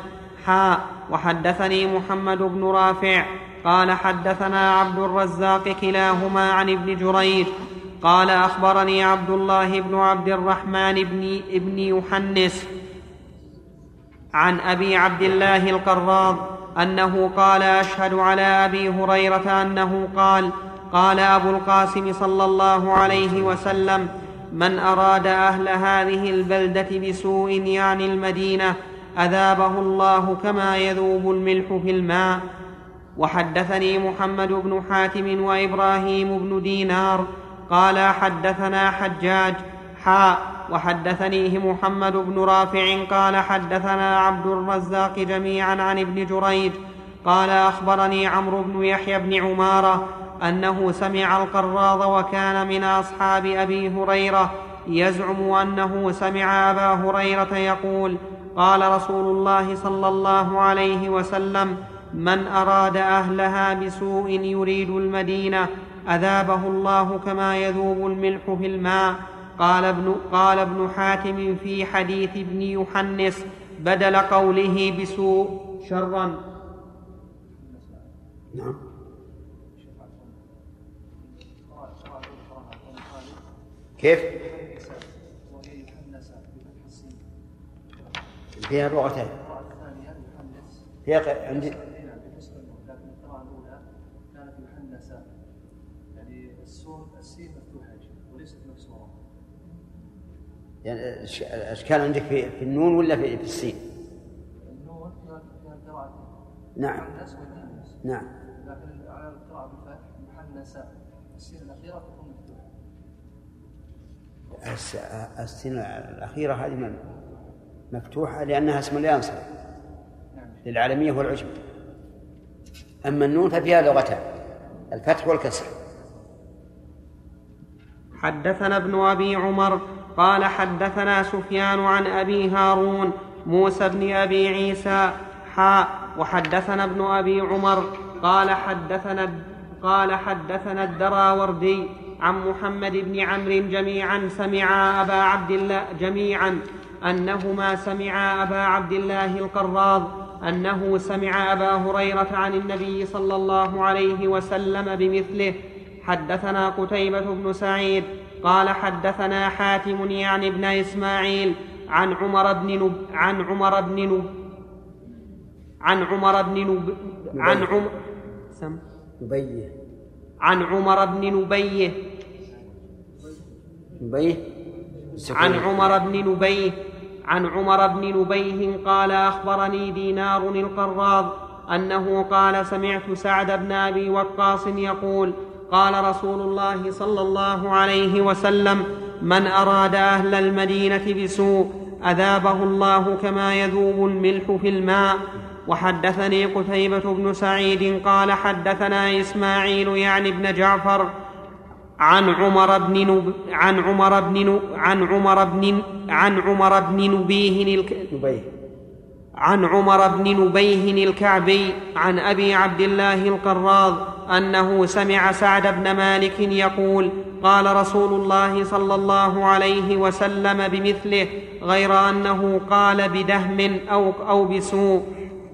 حاء وحدثني محمد بن رافع. قال حدثنا عبد الرزاق كلاهما عن ابن جريج. قال أخبرني عبد الله بن عبد الرحمن بن ابن يحنس. عن أبي عبد الله القراض أنه قال أشهد على أبي هريرة أنه قال قال أبو القاسم صلى الله عليه وسلم من أراد أهل هذه البلدة بسوء يعني المدينة أذابه الله كما يذوب الملح في الماء. وحدثني محمد بن حاتم وإبراهيم بن دينار قال حدثنا حجاج حاء وحدثنيه محمد بن رافع قال حدثنا عبد الرزاق جميعا عن ابن جريج قال أخبرني عمرو بن يحيى بن عمارة أنه سمع القراض وكان من أصحاب أبي هريرة يزعم أنه سمع أبا هريرة يقول قال رسول الله صلى الله عليه وسلم من أراد أهلها بسوء يريد المدينة أذابه الله كما يذوب الملح في الماء قال ابن, قال ابن حاتم في حديث ابن يحنس بدل قوله بسوء شرا. نعم. كيف؟ فيها لغتين هي عندي لكن القراءة الأولى كانت محنسة يعني السون السين مفتوحة وليست مكسورة يعني الأشكال عندك في, في النون ولا في, في السين؟ النون فيها فيها قراءتين نعم. ويحنس نعم. لكن على القراءة بالفتح محنسة السين الأخيرة تكون مفتوحة الس- السين الأخيرة هذه من- مفتوحة لأنها اسم لا ينصرف للعالمية والعجم أما النون ففيها لغتان الفتح والكسر. حدثنا ابن أبي عمر قال حدثنا سفيان عن أبي هارون موسى بن أبي عيسى حاء وحدثنا ابن أبي عمر قال حدثنا قال حدثنا الدراوردي عن محمد بن عمرو جميعا سمعا أبا عبد الله جميعا أنهما سمعا أبا عبد الله القراض أنه سمع أبا هريرة عن النبي صلى الله عليه وسلم بمثله. حدثنا قتيبة بن سعيد قال حدثنا حاتم يعني ابن إسماعيل عن عمر بن نب عن عمر بن نب عن عمر بن نب عن عمر سم. نبيه. عن عمر بن نبيه. نبيه؟ عن عمر بن نبيه. عن عمر بن نبيه قال أخبرني دينار القراض أنه قال سمعت سعد بن أبي وقاص يقول قال رسول الله صلى الله عليه وسلم من أراد أهل المدينة بسوء أذابه الله كما يذوب الملح في الماء وحدثني قتيبة بن سعيد قال حدثنا إسماعيل يعني ابن جعفر عن عمر بن نب... عن عمر بن. عن عمر بن عن عمر بن نبيه الك... نبيه عن عمر بن نبيه الكعبي عن أبي عبد الله القراض أنه سمع سعد بن مالك يقول قال رسول الله صلى الله عليه وسلم بمثله غير أنه قال بدهم أو أو بسوء.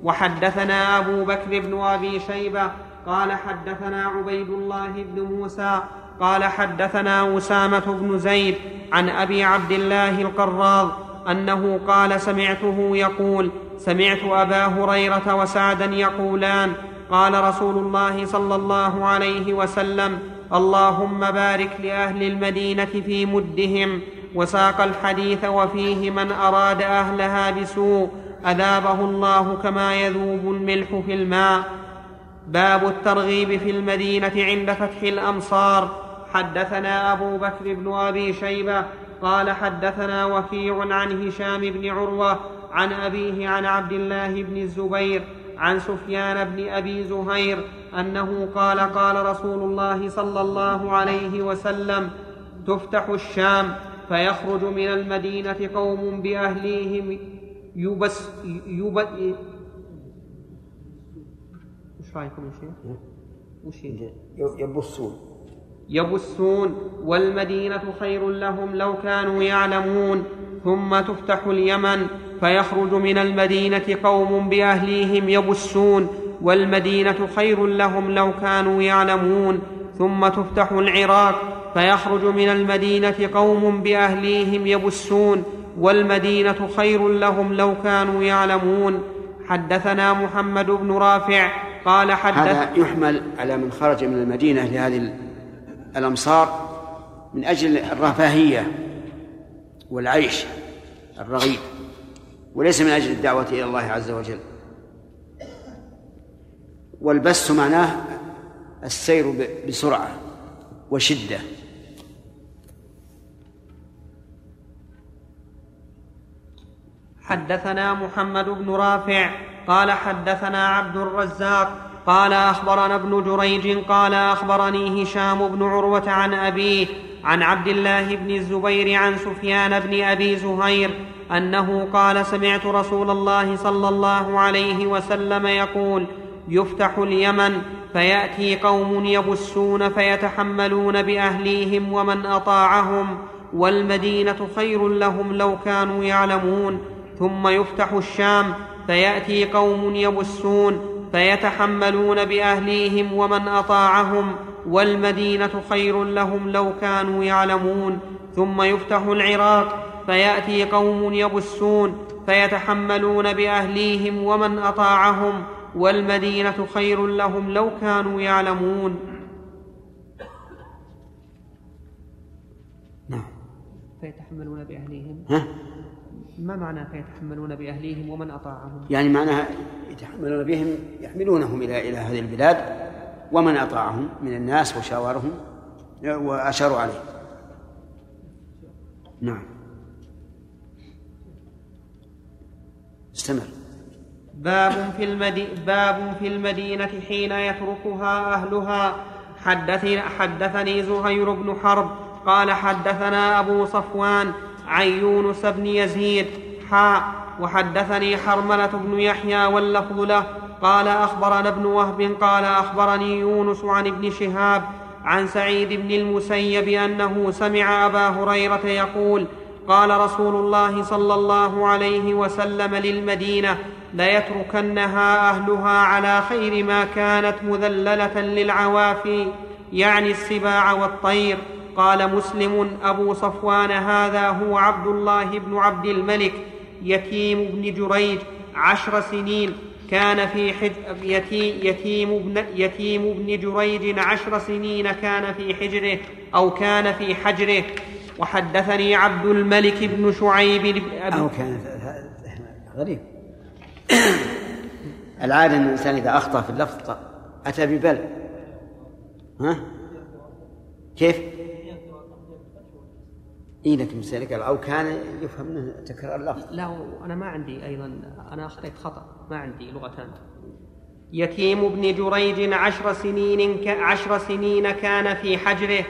وحدثنا أبو بكر بن أبي شيبة قال حدثنا عبيد الله بن موسى قال حدثنا أسامة بن زيد عن أبي عبد الله القراض أنه قال سمعته يقول سمعت أبا هريرة وسعدا يقولان قال رسول الله صلى الله عليه وسلم اللهم بارك لأهل المدينة في مدهم وساق الحديث وفيه من أراد أهلها بسوء أذابه الله كما يذوب الملح في الماء. باب الترغيب في المدينة عند فتح الأمصار. حدثنا أبو بكر بن أبي شيبة قال حدثنا وكيع عن هشام بن عروة عن أبيه عن عبد الله بن الزبير عن سفيان بن أبي زهير أنه قال قال رسول الله صلى الله عليه وسلم تفتح الشام فيخرج من المدينة قوم بأهليهم يبس يب وش رأيكم يا شيخ؟ وش يبصون يبثون والمدينة خير لهم لو كانوا يعلمون ثم تفتح اليمن فيخرج من المدينة قوم بأهليهم يبثون والمدينة خير لهم لو كانوا يعلمون. ثم تفتح العراق فيخرج من المدينة قوم بأهليهم يبثون والمدينة خير لهم لو كانوا يعلمون. حدثنا محمد بن رافع قال حدث هذا يحمل على من خرج من المدينة لهذه الأمصار من أجل الرفاهية والعيش الرغيد وليس من أجل الدعوة إلى الله عز وجل. والبس معناه السير بسرعة وشدة. حدثنا محمد بن رافع قال حدثنا عبد الرزاق قال أخبرنا ابن جريج قال أخبرني هشام بن عروة عن أبيه عن عبد الله بن الزبير عن سفيان بن أبي زهير أنه قال سمعت رسول الله صلى الله عليه وسلم يقول يفتح اليمن فيأتي قوم يبسون فيتحملون بأهليهم ومن أطاعهم والمدينة خير لهم لو كانوا يعلمون ثم يفتح الشام فيأتي قوم يبسون فيتحملون بأهليهم ومن أطاعهم والمدينة خير لهم لو كانوا يعلمون ثم يفتح العراق فيأتي قوم يبسون فيتحملون بأهليهم ومن أطاعهم والمدينة خير لهم لو كانوا يعلمون. نعم. فيتحملون بأهليهم. ها؟ ما معنى فيتحملون بأهليهم ومن أطاعهم؟ يعني معناها يتحملون بهم يحملونهم إلى إلى هذه البلاد ومن أطاعهم من الناس وشاورهم وأشاروا عليه. نعم. استمر. باب في, المدي... باب في المدينة حين يتركها أهلها. حدثني, حدثني زهير بن حرب قال حدثنا أبو صفوان عن يونس بن يزيد حاء وحدثني حرملة بن يحيى واللفظ له. قال أخبرنا ابن وهب قال أخبرني يونس عن ابن شهاب عن سعيد بن المسيب أنه سمع أبا هريرة يقول قال رسول الله صلى الله عليه وسلم للمدينة ليتركنها أهلها على خير ما كانت مذللة للعوافي يعني السباع والطير. قال مسلم أبو صفوان هذا هو عبد الله بن عبد الملك يتيم بن جريج عشر سنين. كان في حج يتيم ابن يتيم ابن جريج عشر سنين كان في حجره أو كان في حجره. وحدثني عبد الملك بن شعيب أو كان غريب. العادة أن الإنسان إذا أخطأ في اللفظ أتى ببل. ها؟ كيف؟ إيه لكن قال أو كان يفهم منه تكرار اللفظ. لا أنا ما عندي أيضا أنا أخطيت خطأ ما عندي لغتان يتيم ابن جريج عشر سنين ك... عشر سنين كان في حجره.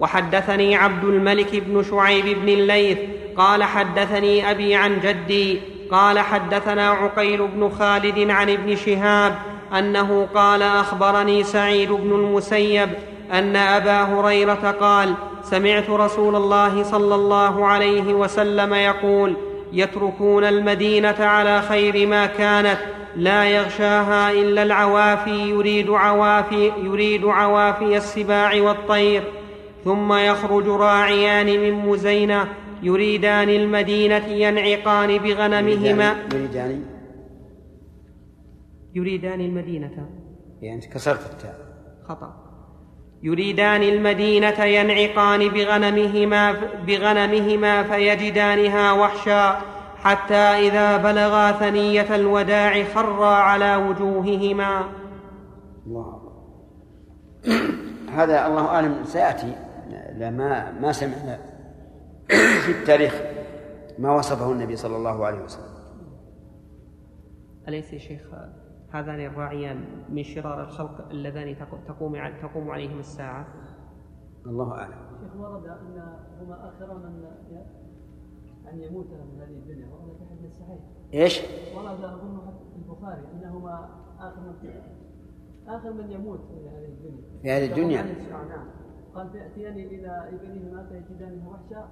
وحدثني عبد الملك بن شعيب بن الليث قال حدثني أبي عن جدي قال حدثنا عقيل بن خالد عن ابن شهاب أنه قال أخبرني سعيد بن المسيب أن أبا هريرة قال سمعت رسول الله صلى الله عليه وسلم يقول يتركون المدينة على خير ما كانت لا يغشاها إلا العوافي يريد عوافي يريد عوافي السباع والطير. ثم يخرج راعيان من مزينة يريدان المدينة ينعقان بغنمهما. يريدان يريدان المدينة. يعني كسرت التاء. خطأ. يريدان المدينة ينعقان بغنمهما بغنمهما فيجدانها وحشا حتى إذا بلغا ثنية الوداع خرا على وجوههما. الله هذا الله أعلم سيأتي. لا ما ما سمعنا في التاريخ ما وصفه النبي صلى الله عليه وسلم. أليس يا شيخ هذان الراعيان من شرار الخلق اللذان تقوم تقوم عليهم الساعة؟ الله أعلم. شيخ ورد أن هما آخر من أن يموت من هذه الدنيا ورد في حديث صحيح. إيش؟ ورد أظن حتى في البخاري أنهما آخر من آخر من يموت في هذه الدنيا. في هذه الدنيا. نعم. قال فيأتيان إلى ابنهما فيجدانه وحشا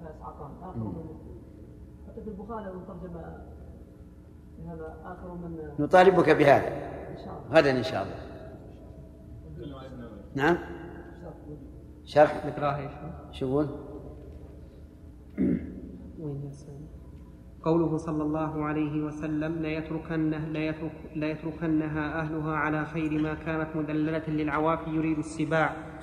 فيصعقان آخر من حتى في البخاري ترجم هذا آخر من نطالبك بهذا. غدا إن شاء الله. نعم. شرح. نقراه شو يقول؟ وين قوله صلى الله عليه وسلم ليتركنه ليترك ليتركنها أهلها على خير ما كانت مدللة للعوافي يريد السباع.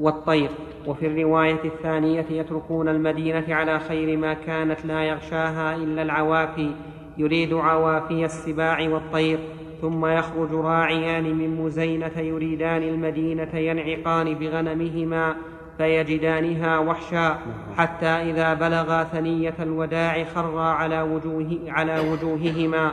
والطير. وفي الرواية الثانية يتركون المدينة على خير ما كانت لا يغشاها إلا العوافي يريد عوافي السباع والطير. ثم يخرج راعيان من مزينة يريدان المدينة ينعقان بغنمهما فيجدانها وحشا. حتى إذا بلغا ثنية الوداع خرا على, وجوه على وجوههما.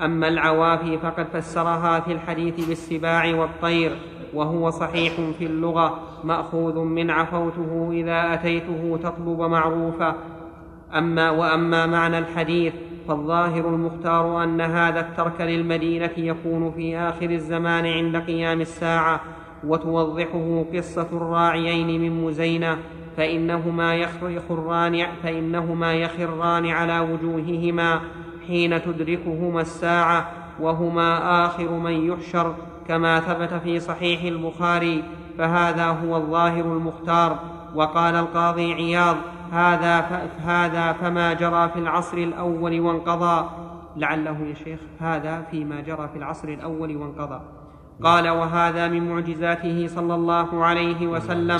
أما العوافي فقد فسرها في الحديث بالسباع والطير. وهو صحيح في اللغة مأخوذ من عفوته إذا أتيته تطلب معروفا أما وأما معنى الحديث فالظاهر المختار أن هذا الترك للمدينة يكون في آخر الزمان عند قيام الساعة. وتوضحه قصة الراعيين من مزينة فإنهما يخران فإنهما يخران على وجوههما حين تدركهما الساعة وهما آخر من يحشر. كما ثبت في صحيح البخاري فهذا هو الظاهر المختار. وقال القاضي عياض هذا هذا فما جرى في العصر الأول وانقضى. لعله يا شيخ هذا فيما جرى في العصر الأول وانقضى. قال وهذا من معجزاته صلى الله عليه وسلم.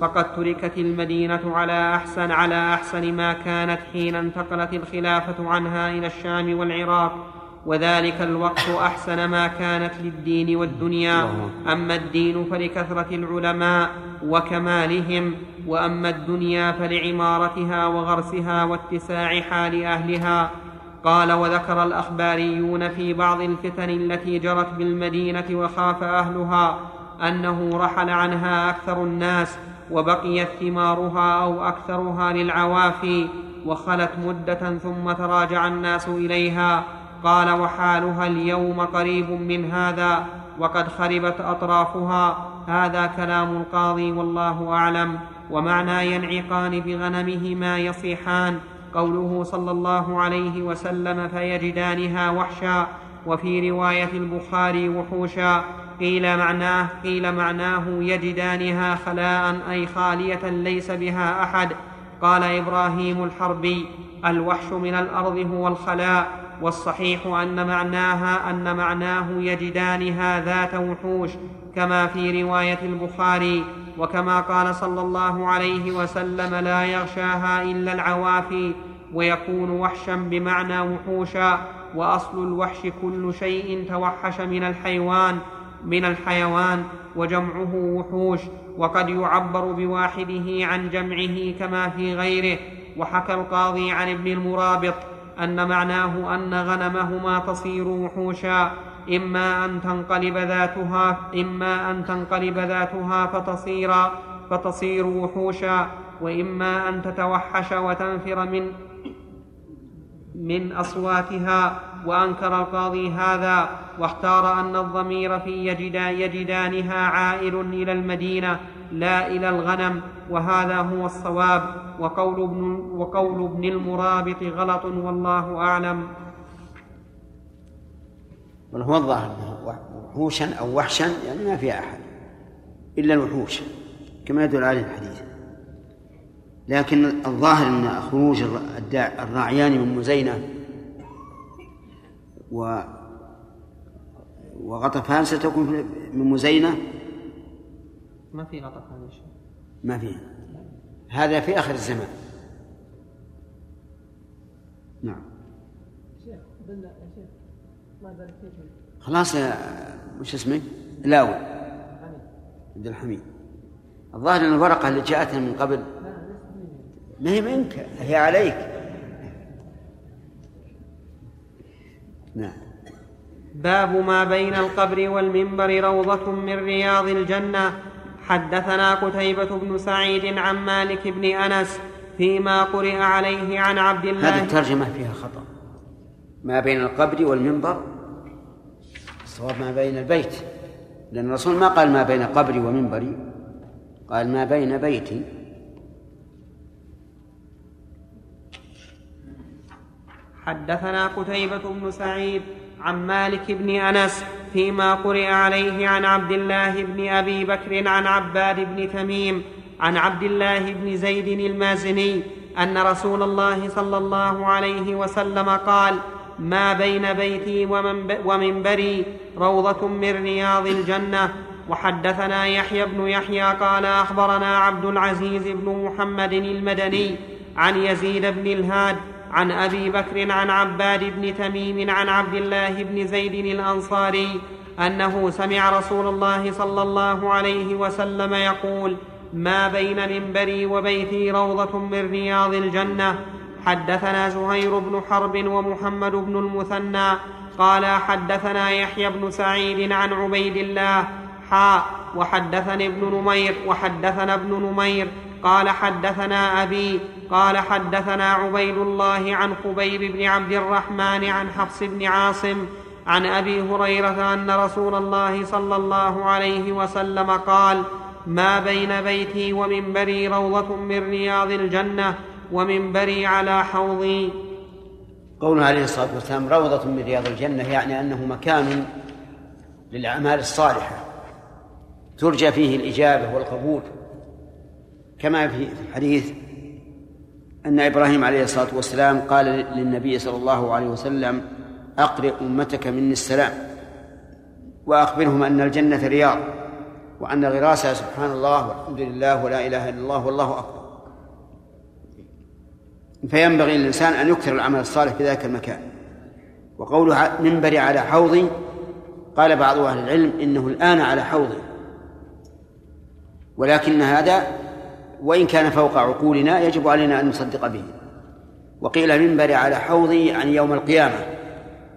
فقد تركت المدينة على أحسن على أحسن ما كانت حين انتقلت الخلافة عنها إلى الشام والعراق. وذلك الوقت أحسن ما كانت للدين والدنيا. أما الدين فلكثرة العلماء وكمالهم وأما الدنيا فلعمارتها وغرسها واتساع حال أهلها. قال وذكر الأخباريون في بعض الفتن التي جرت بالمدينة وخاف أهلها أنه رحل عنها أكثر الناس وبقيت ثمارها أو أكثرها للعوافي وخلت مدة ثم تراجع الناس إليها. قال وحالها اليوم قريب من هذا وقد خربت أطرافها. هذا كلام القاضي والله أعلم. ومعنى ينعقان بغنمهما يصيحان. قوله صلى الله عليه وسلم فيجدانها وحشا. وفي رواية البخاري وحوشا. قيل معناه قيل معناه يجدانها خلاء أي خالية ليس بها أحد. قال إبراهيم الحربي الوحش من الأرض هو الخلاء. والصحيح أن معناها أن معناه يجدانها ذات وحوش كما في رواية البخاري وكما قال صلى الله عليه وسلم لا يغشاها إلا العوافي ويكون وحشا بمعنى وحوشا وأصل الوحش كل شيء توحش من الحيوان من الحيوان وجمعه وحوش وقد يعبر بواحده عن جمعه كما في غيره وحكى القاضي عن ابن المرابط أن معناه أن غنمهما تصير وحوشا. إما أن تنقلب ذاتها إما أن تنقلب ذاتها فتصير فتصير وحوشا. وإما أن تتوحش وتنفر من من أصواتها. وأنكر القاضي هذا واختار أن الضمير في يجدان يجدانها عائل إلى المدينة. لا إلى الغنم وهذا هو الصواب. وقول ابن, وقول ابن المرابط غلط والله أعلم. بل هو الظاهر وحوشا أو وحشا يعني ما في أحد. إلا الوحوش كما يدل عليه الحديث. لكن الظاهر أن خروج الراعيان من مزينة و وغطفان ستكون من مزينة ما في غطفان يا شيخ ما في. هذا في آخر الزمان. نعم. شيخ بالله يا شيخ الله يبارك فيكم خلاص يا وش اسمك؟ لاوي عبد الحميد. الظاهر أن الورقة اللي جاءتنا من قبل. ما هي منك. هي عليك. نعم. باب ما بين القبر والمنبر روضة من رياض الجنة. حدثنا قتيبة بن سعيد عن مالك بن أنس فيما قرئ عليه عن عبد الله هذه الترجمة فيها خطأ. ما بين القبر والمنبر؟ الصواب ما بين البيت. لأن الرسول ما قال ما بين قبري ومنبري قال ما بين بيتي. حدثنا قتيبة بن سعيد عن مالك بن أنس فيما قرئ عليه عن عبد الله بن أبي بكر عن عباد بن تميم عن عبد الله بن زيد المازني أن رسول الله صلى الله عليه وسلم قال ما بين بيتي ومنبري روضة من رياض الجنة. وحدثنا يحيى بن يحيى قال أخبرنا عبد العزيز بن محمد المدني عن يزيد بن الهاد عن أبي بكر عن عباد بن تميم عن عبد الله بن زيد الأنصاري أنه سمع رسول الله صلى الله عليه وسلم يقول ما بين منبري وبيتي روضة من رياض الجنة. حدثنا زهير بن حرب ومحمد بن المثنى. قال حدثنا يحيى بن سعيد عن عبيد الله. حاء وحدثني ابن نمير وحدثنا ابن نمير. قال حدثنا أبي قال حدثنا عبيد الله عن خبيب بن عبد الرحمن عن حفص بن عاصم عن أبي هريرة أن رسول الله صلى الله عليه وسلم قال ما بين بيتي ومنبري روضة من رياض الجنة ومنبري على حوضي. قوله عليه الصلاة والسلام روضة من رياض الجنة يعني أنه مكان للأعمال الصالحة. ترجى فيه الإجابة والقبول. كما في الحديث أن إبراهيم عليه الصلاة والسلام قال للنبي صلى الله عليه وسلم أقرئ أمتك مني السلام وأخبرهم أن الجنة رياض وأن غراسها سبحان الله والحمد لله ولا إله إلا الله والله أكبر. فينبغي للإنسان أن يكثر العمل الصالح في ذلك المكان. وقوله منبري على حوضي قال بعض أهل العلم إنه الآن على حوضي ولكن هذا وإن كان فوق عقولنا يجب علينا أن نصدق به. وقيل منبر على حوضي عن يوم القيامة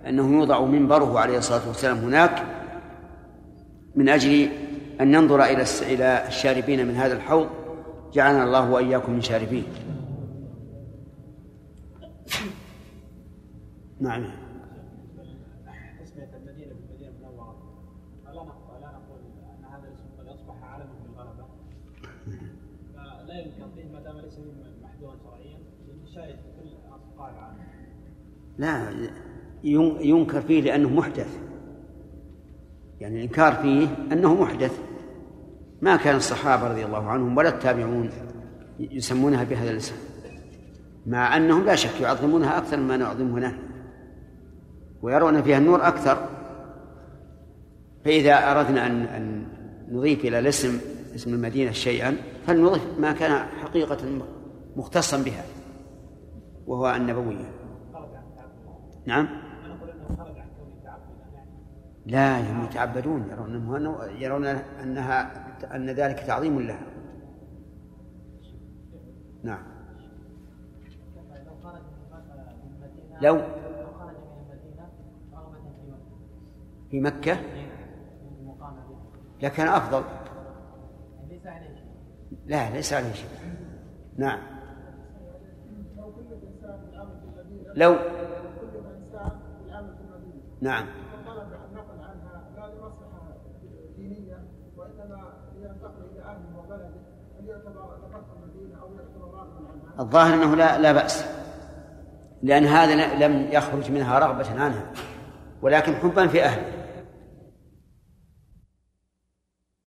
أنه يوضع منبره عليه الصلاة والسلام هناك من أجل أن ننظر إلى إلى الشاربين من هذا الحوض. جعلنا الله وإياكم من شاربين. نعم تسمية المدينة بالمدينة المنورة لا نقول لا نقول أن هذا الاسم قد أصبح علما بالغلبة فلا ينكر به ما دام ليس محذورا شرعيا للمشاهد في كل أصقاع العالم لا ينكر فيه لأنه محدث. يعني الإنكار فيه أنه محدث. ما كان الصحابة رضي الله عنهم ولا التابعون يسمونها بهذا الاسم مع أنهم لا شك يعظمونها أكثر مما نعظمه نحن ويرون فيها النور أكثر. فإذا أردنا أن أن نضيف إلى الاسم اسم المدينة شيئا فلنضيف ما كان حقيقة مختصا بها وهو النبوية. نعم. لا هم يتعبدون يرون يرون أنها أن ذلك تعظيم لها. نعم. لو في مكة. به لكان أفضل. ليس عليه شيء. لا ليس عليه شيء. نعم. لو كل انسان بالعمل في المدينة لو كل انسان بالعمل في المدينة نعم. اهله؟ الظاهر أنه لا لا بأس. لأن هذا لم يخرج منها رغبة عنها. ولكن حبا في أهله.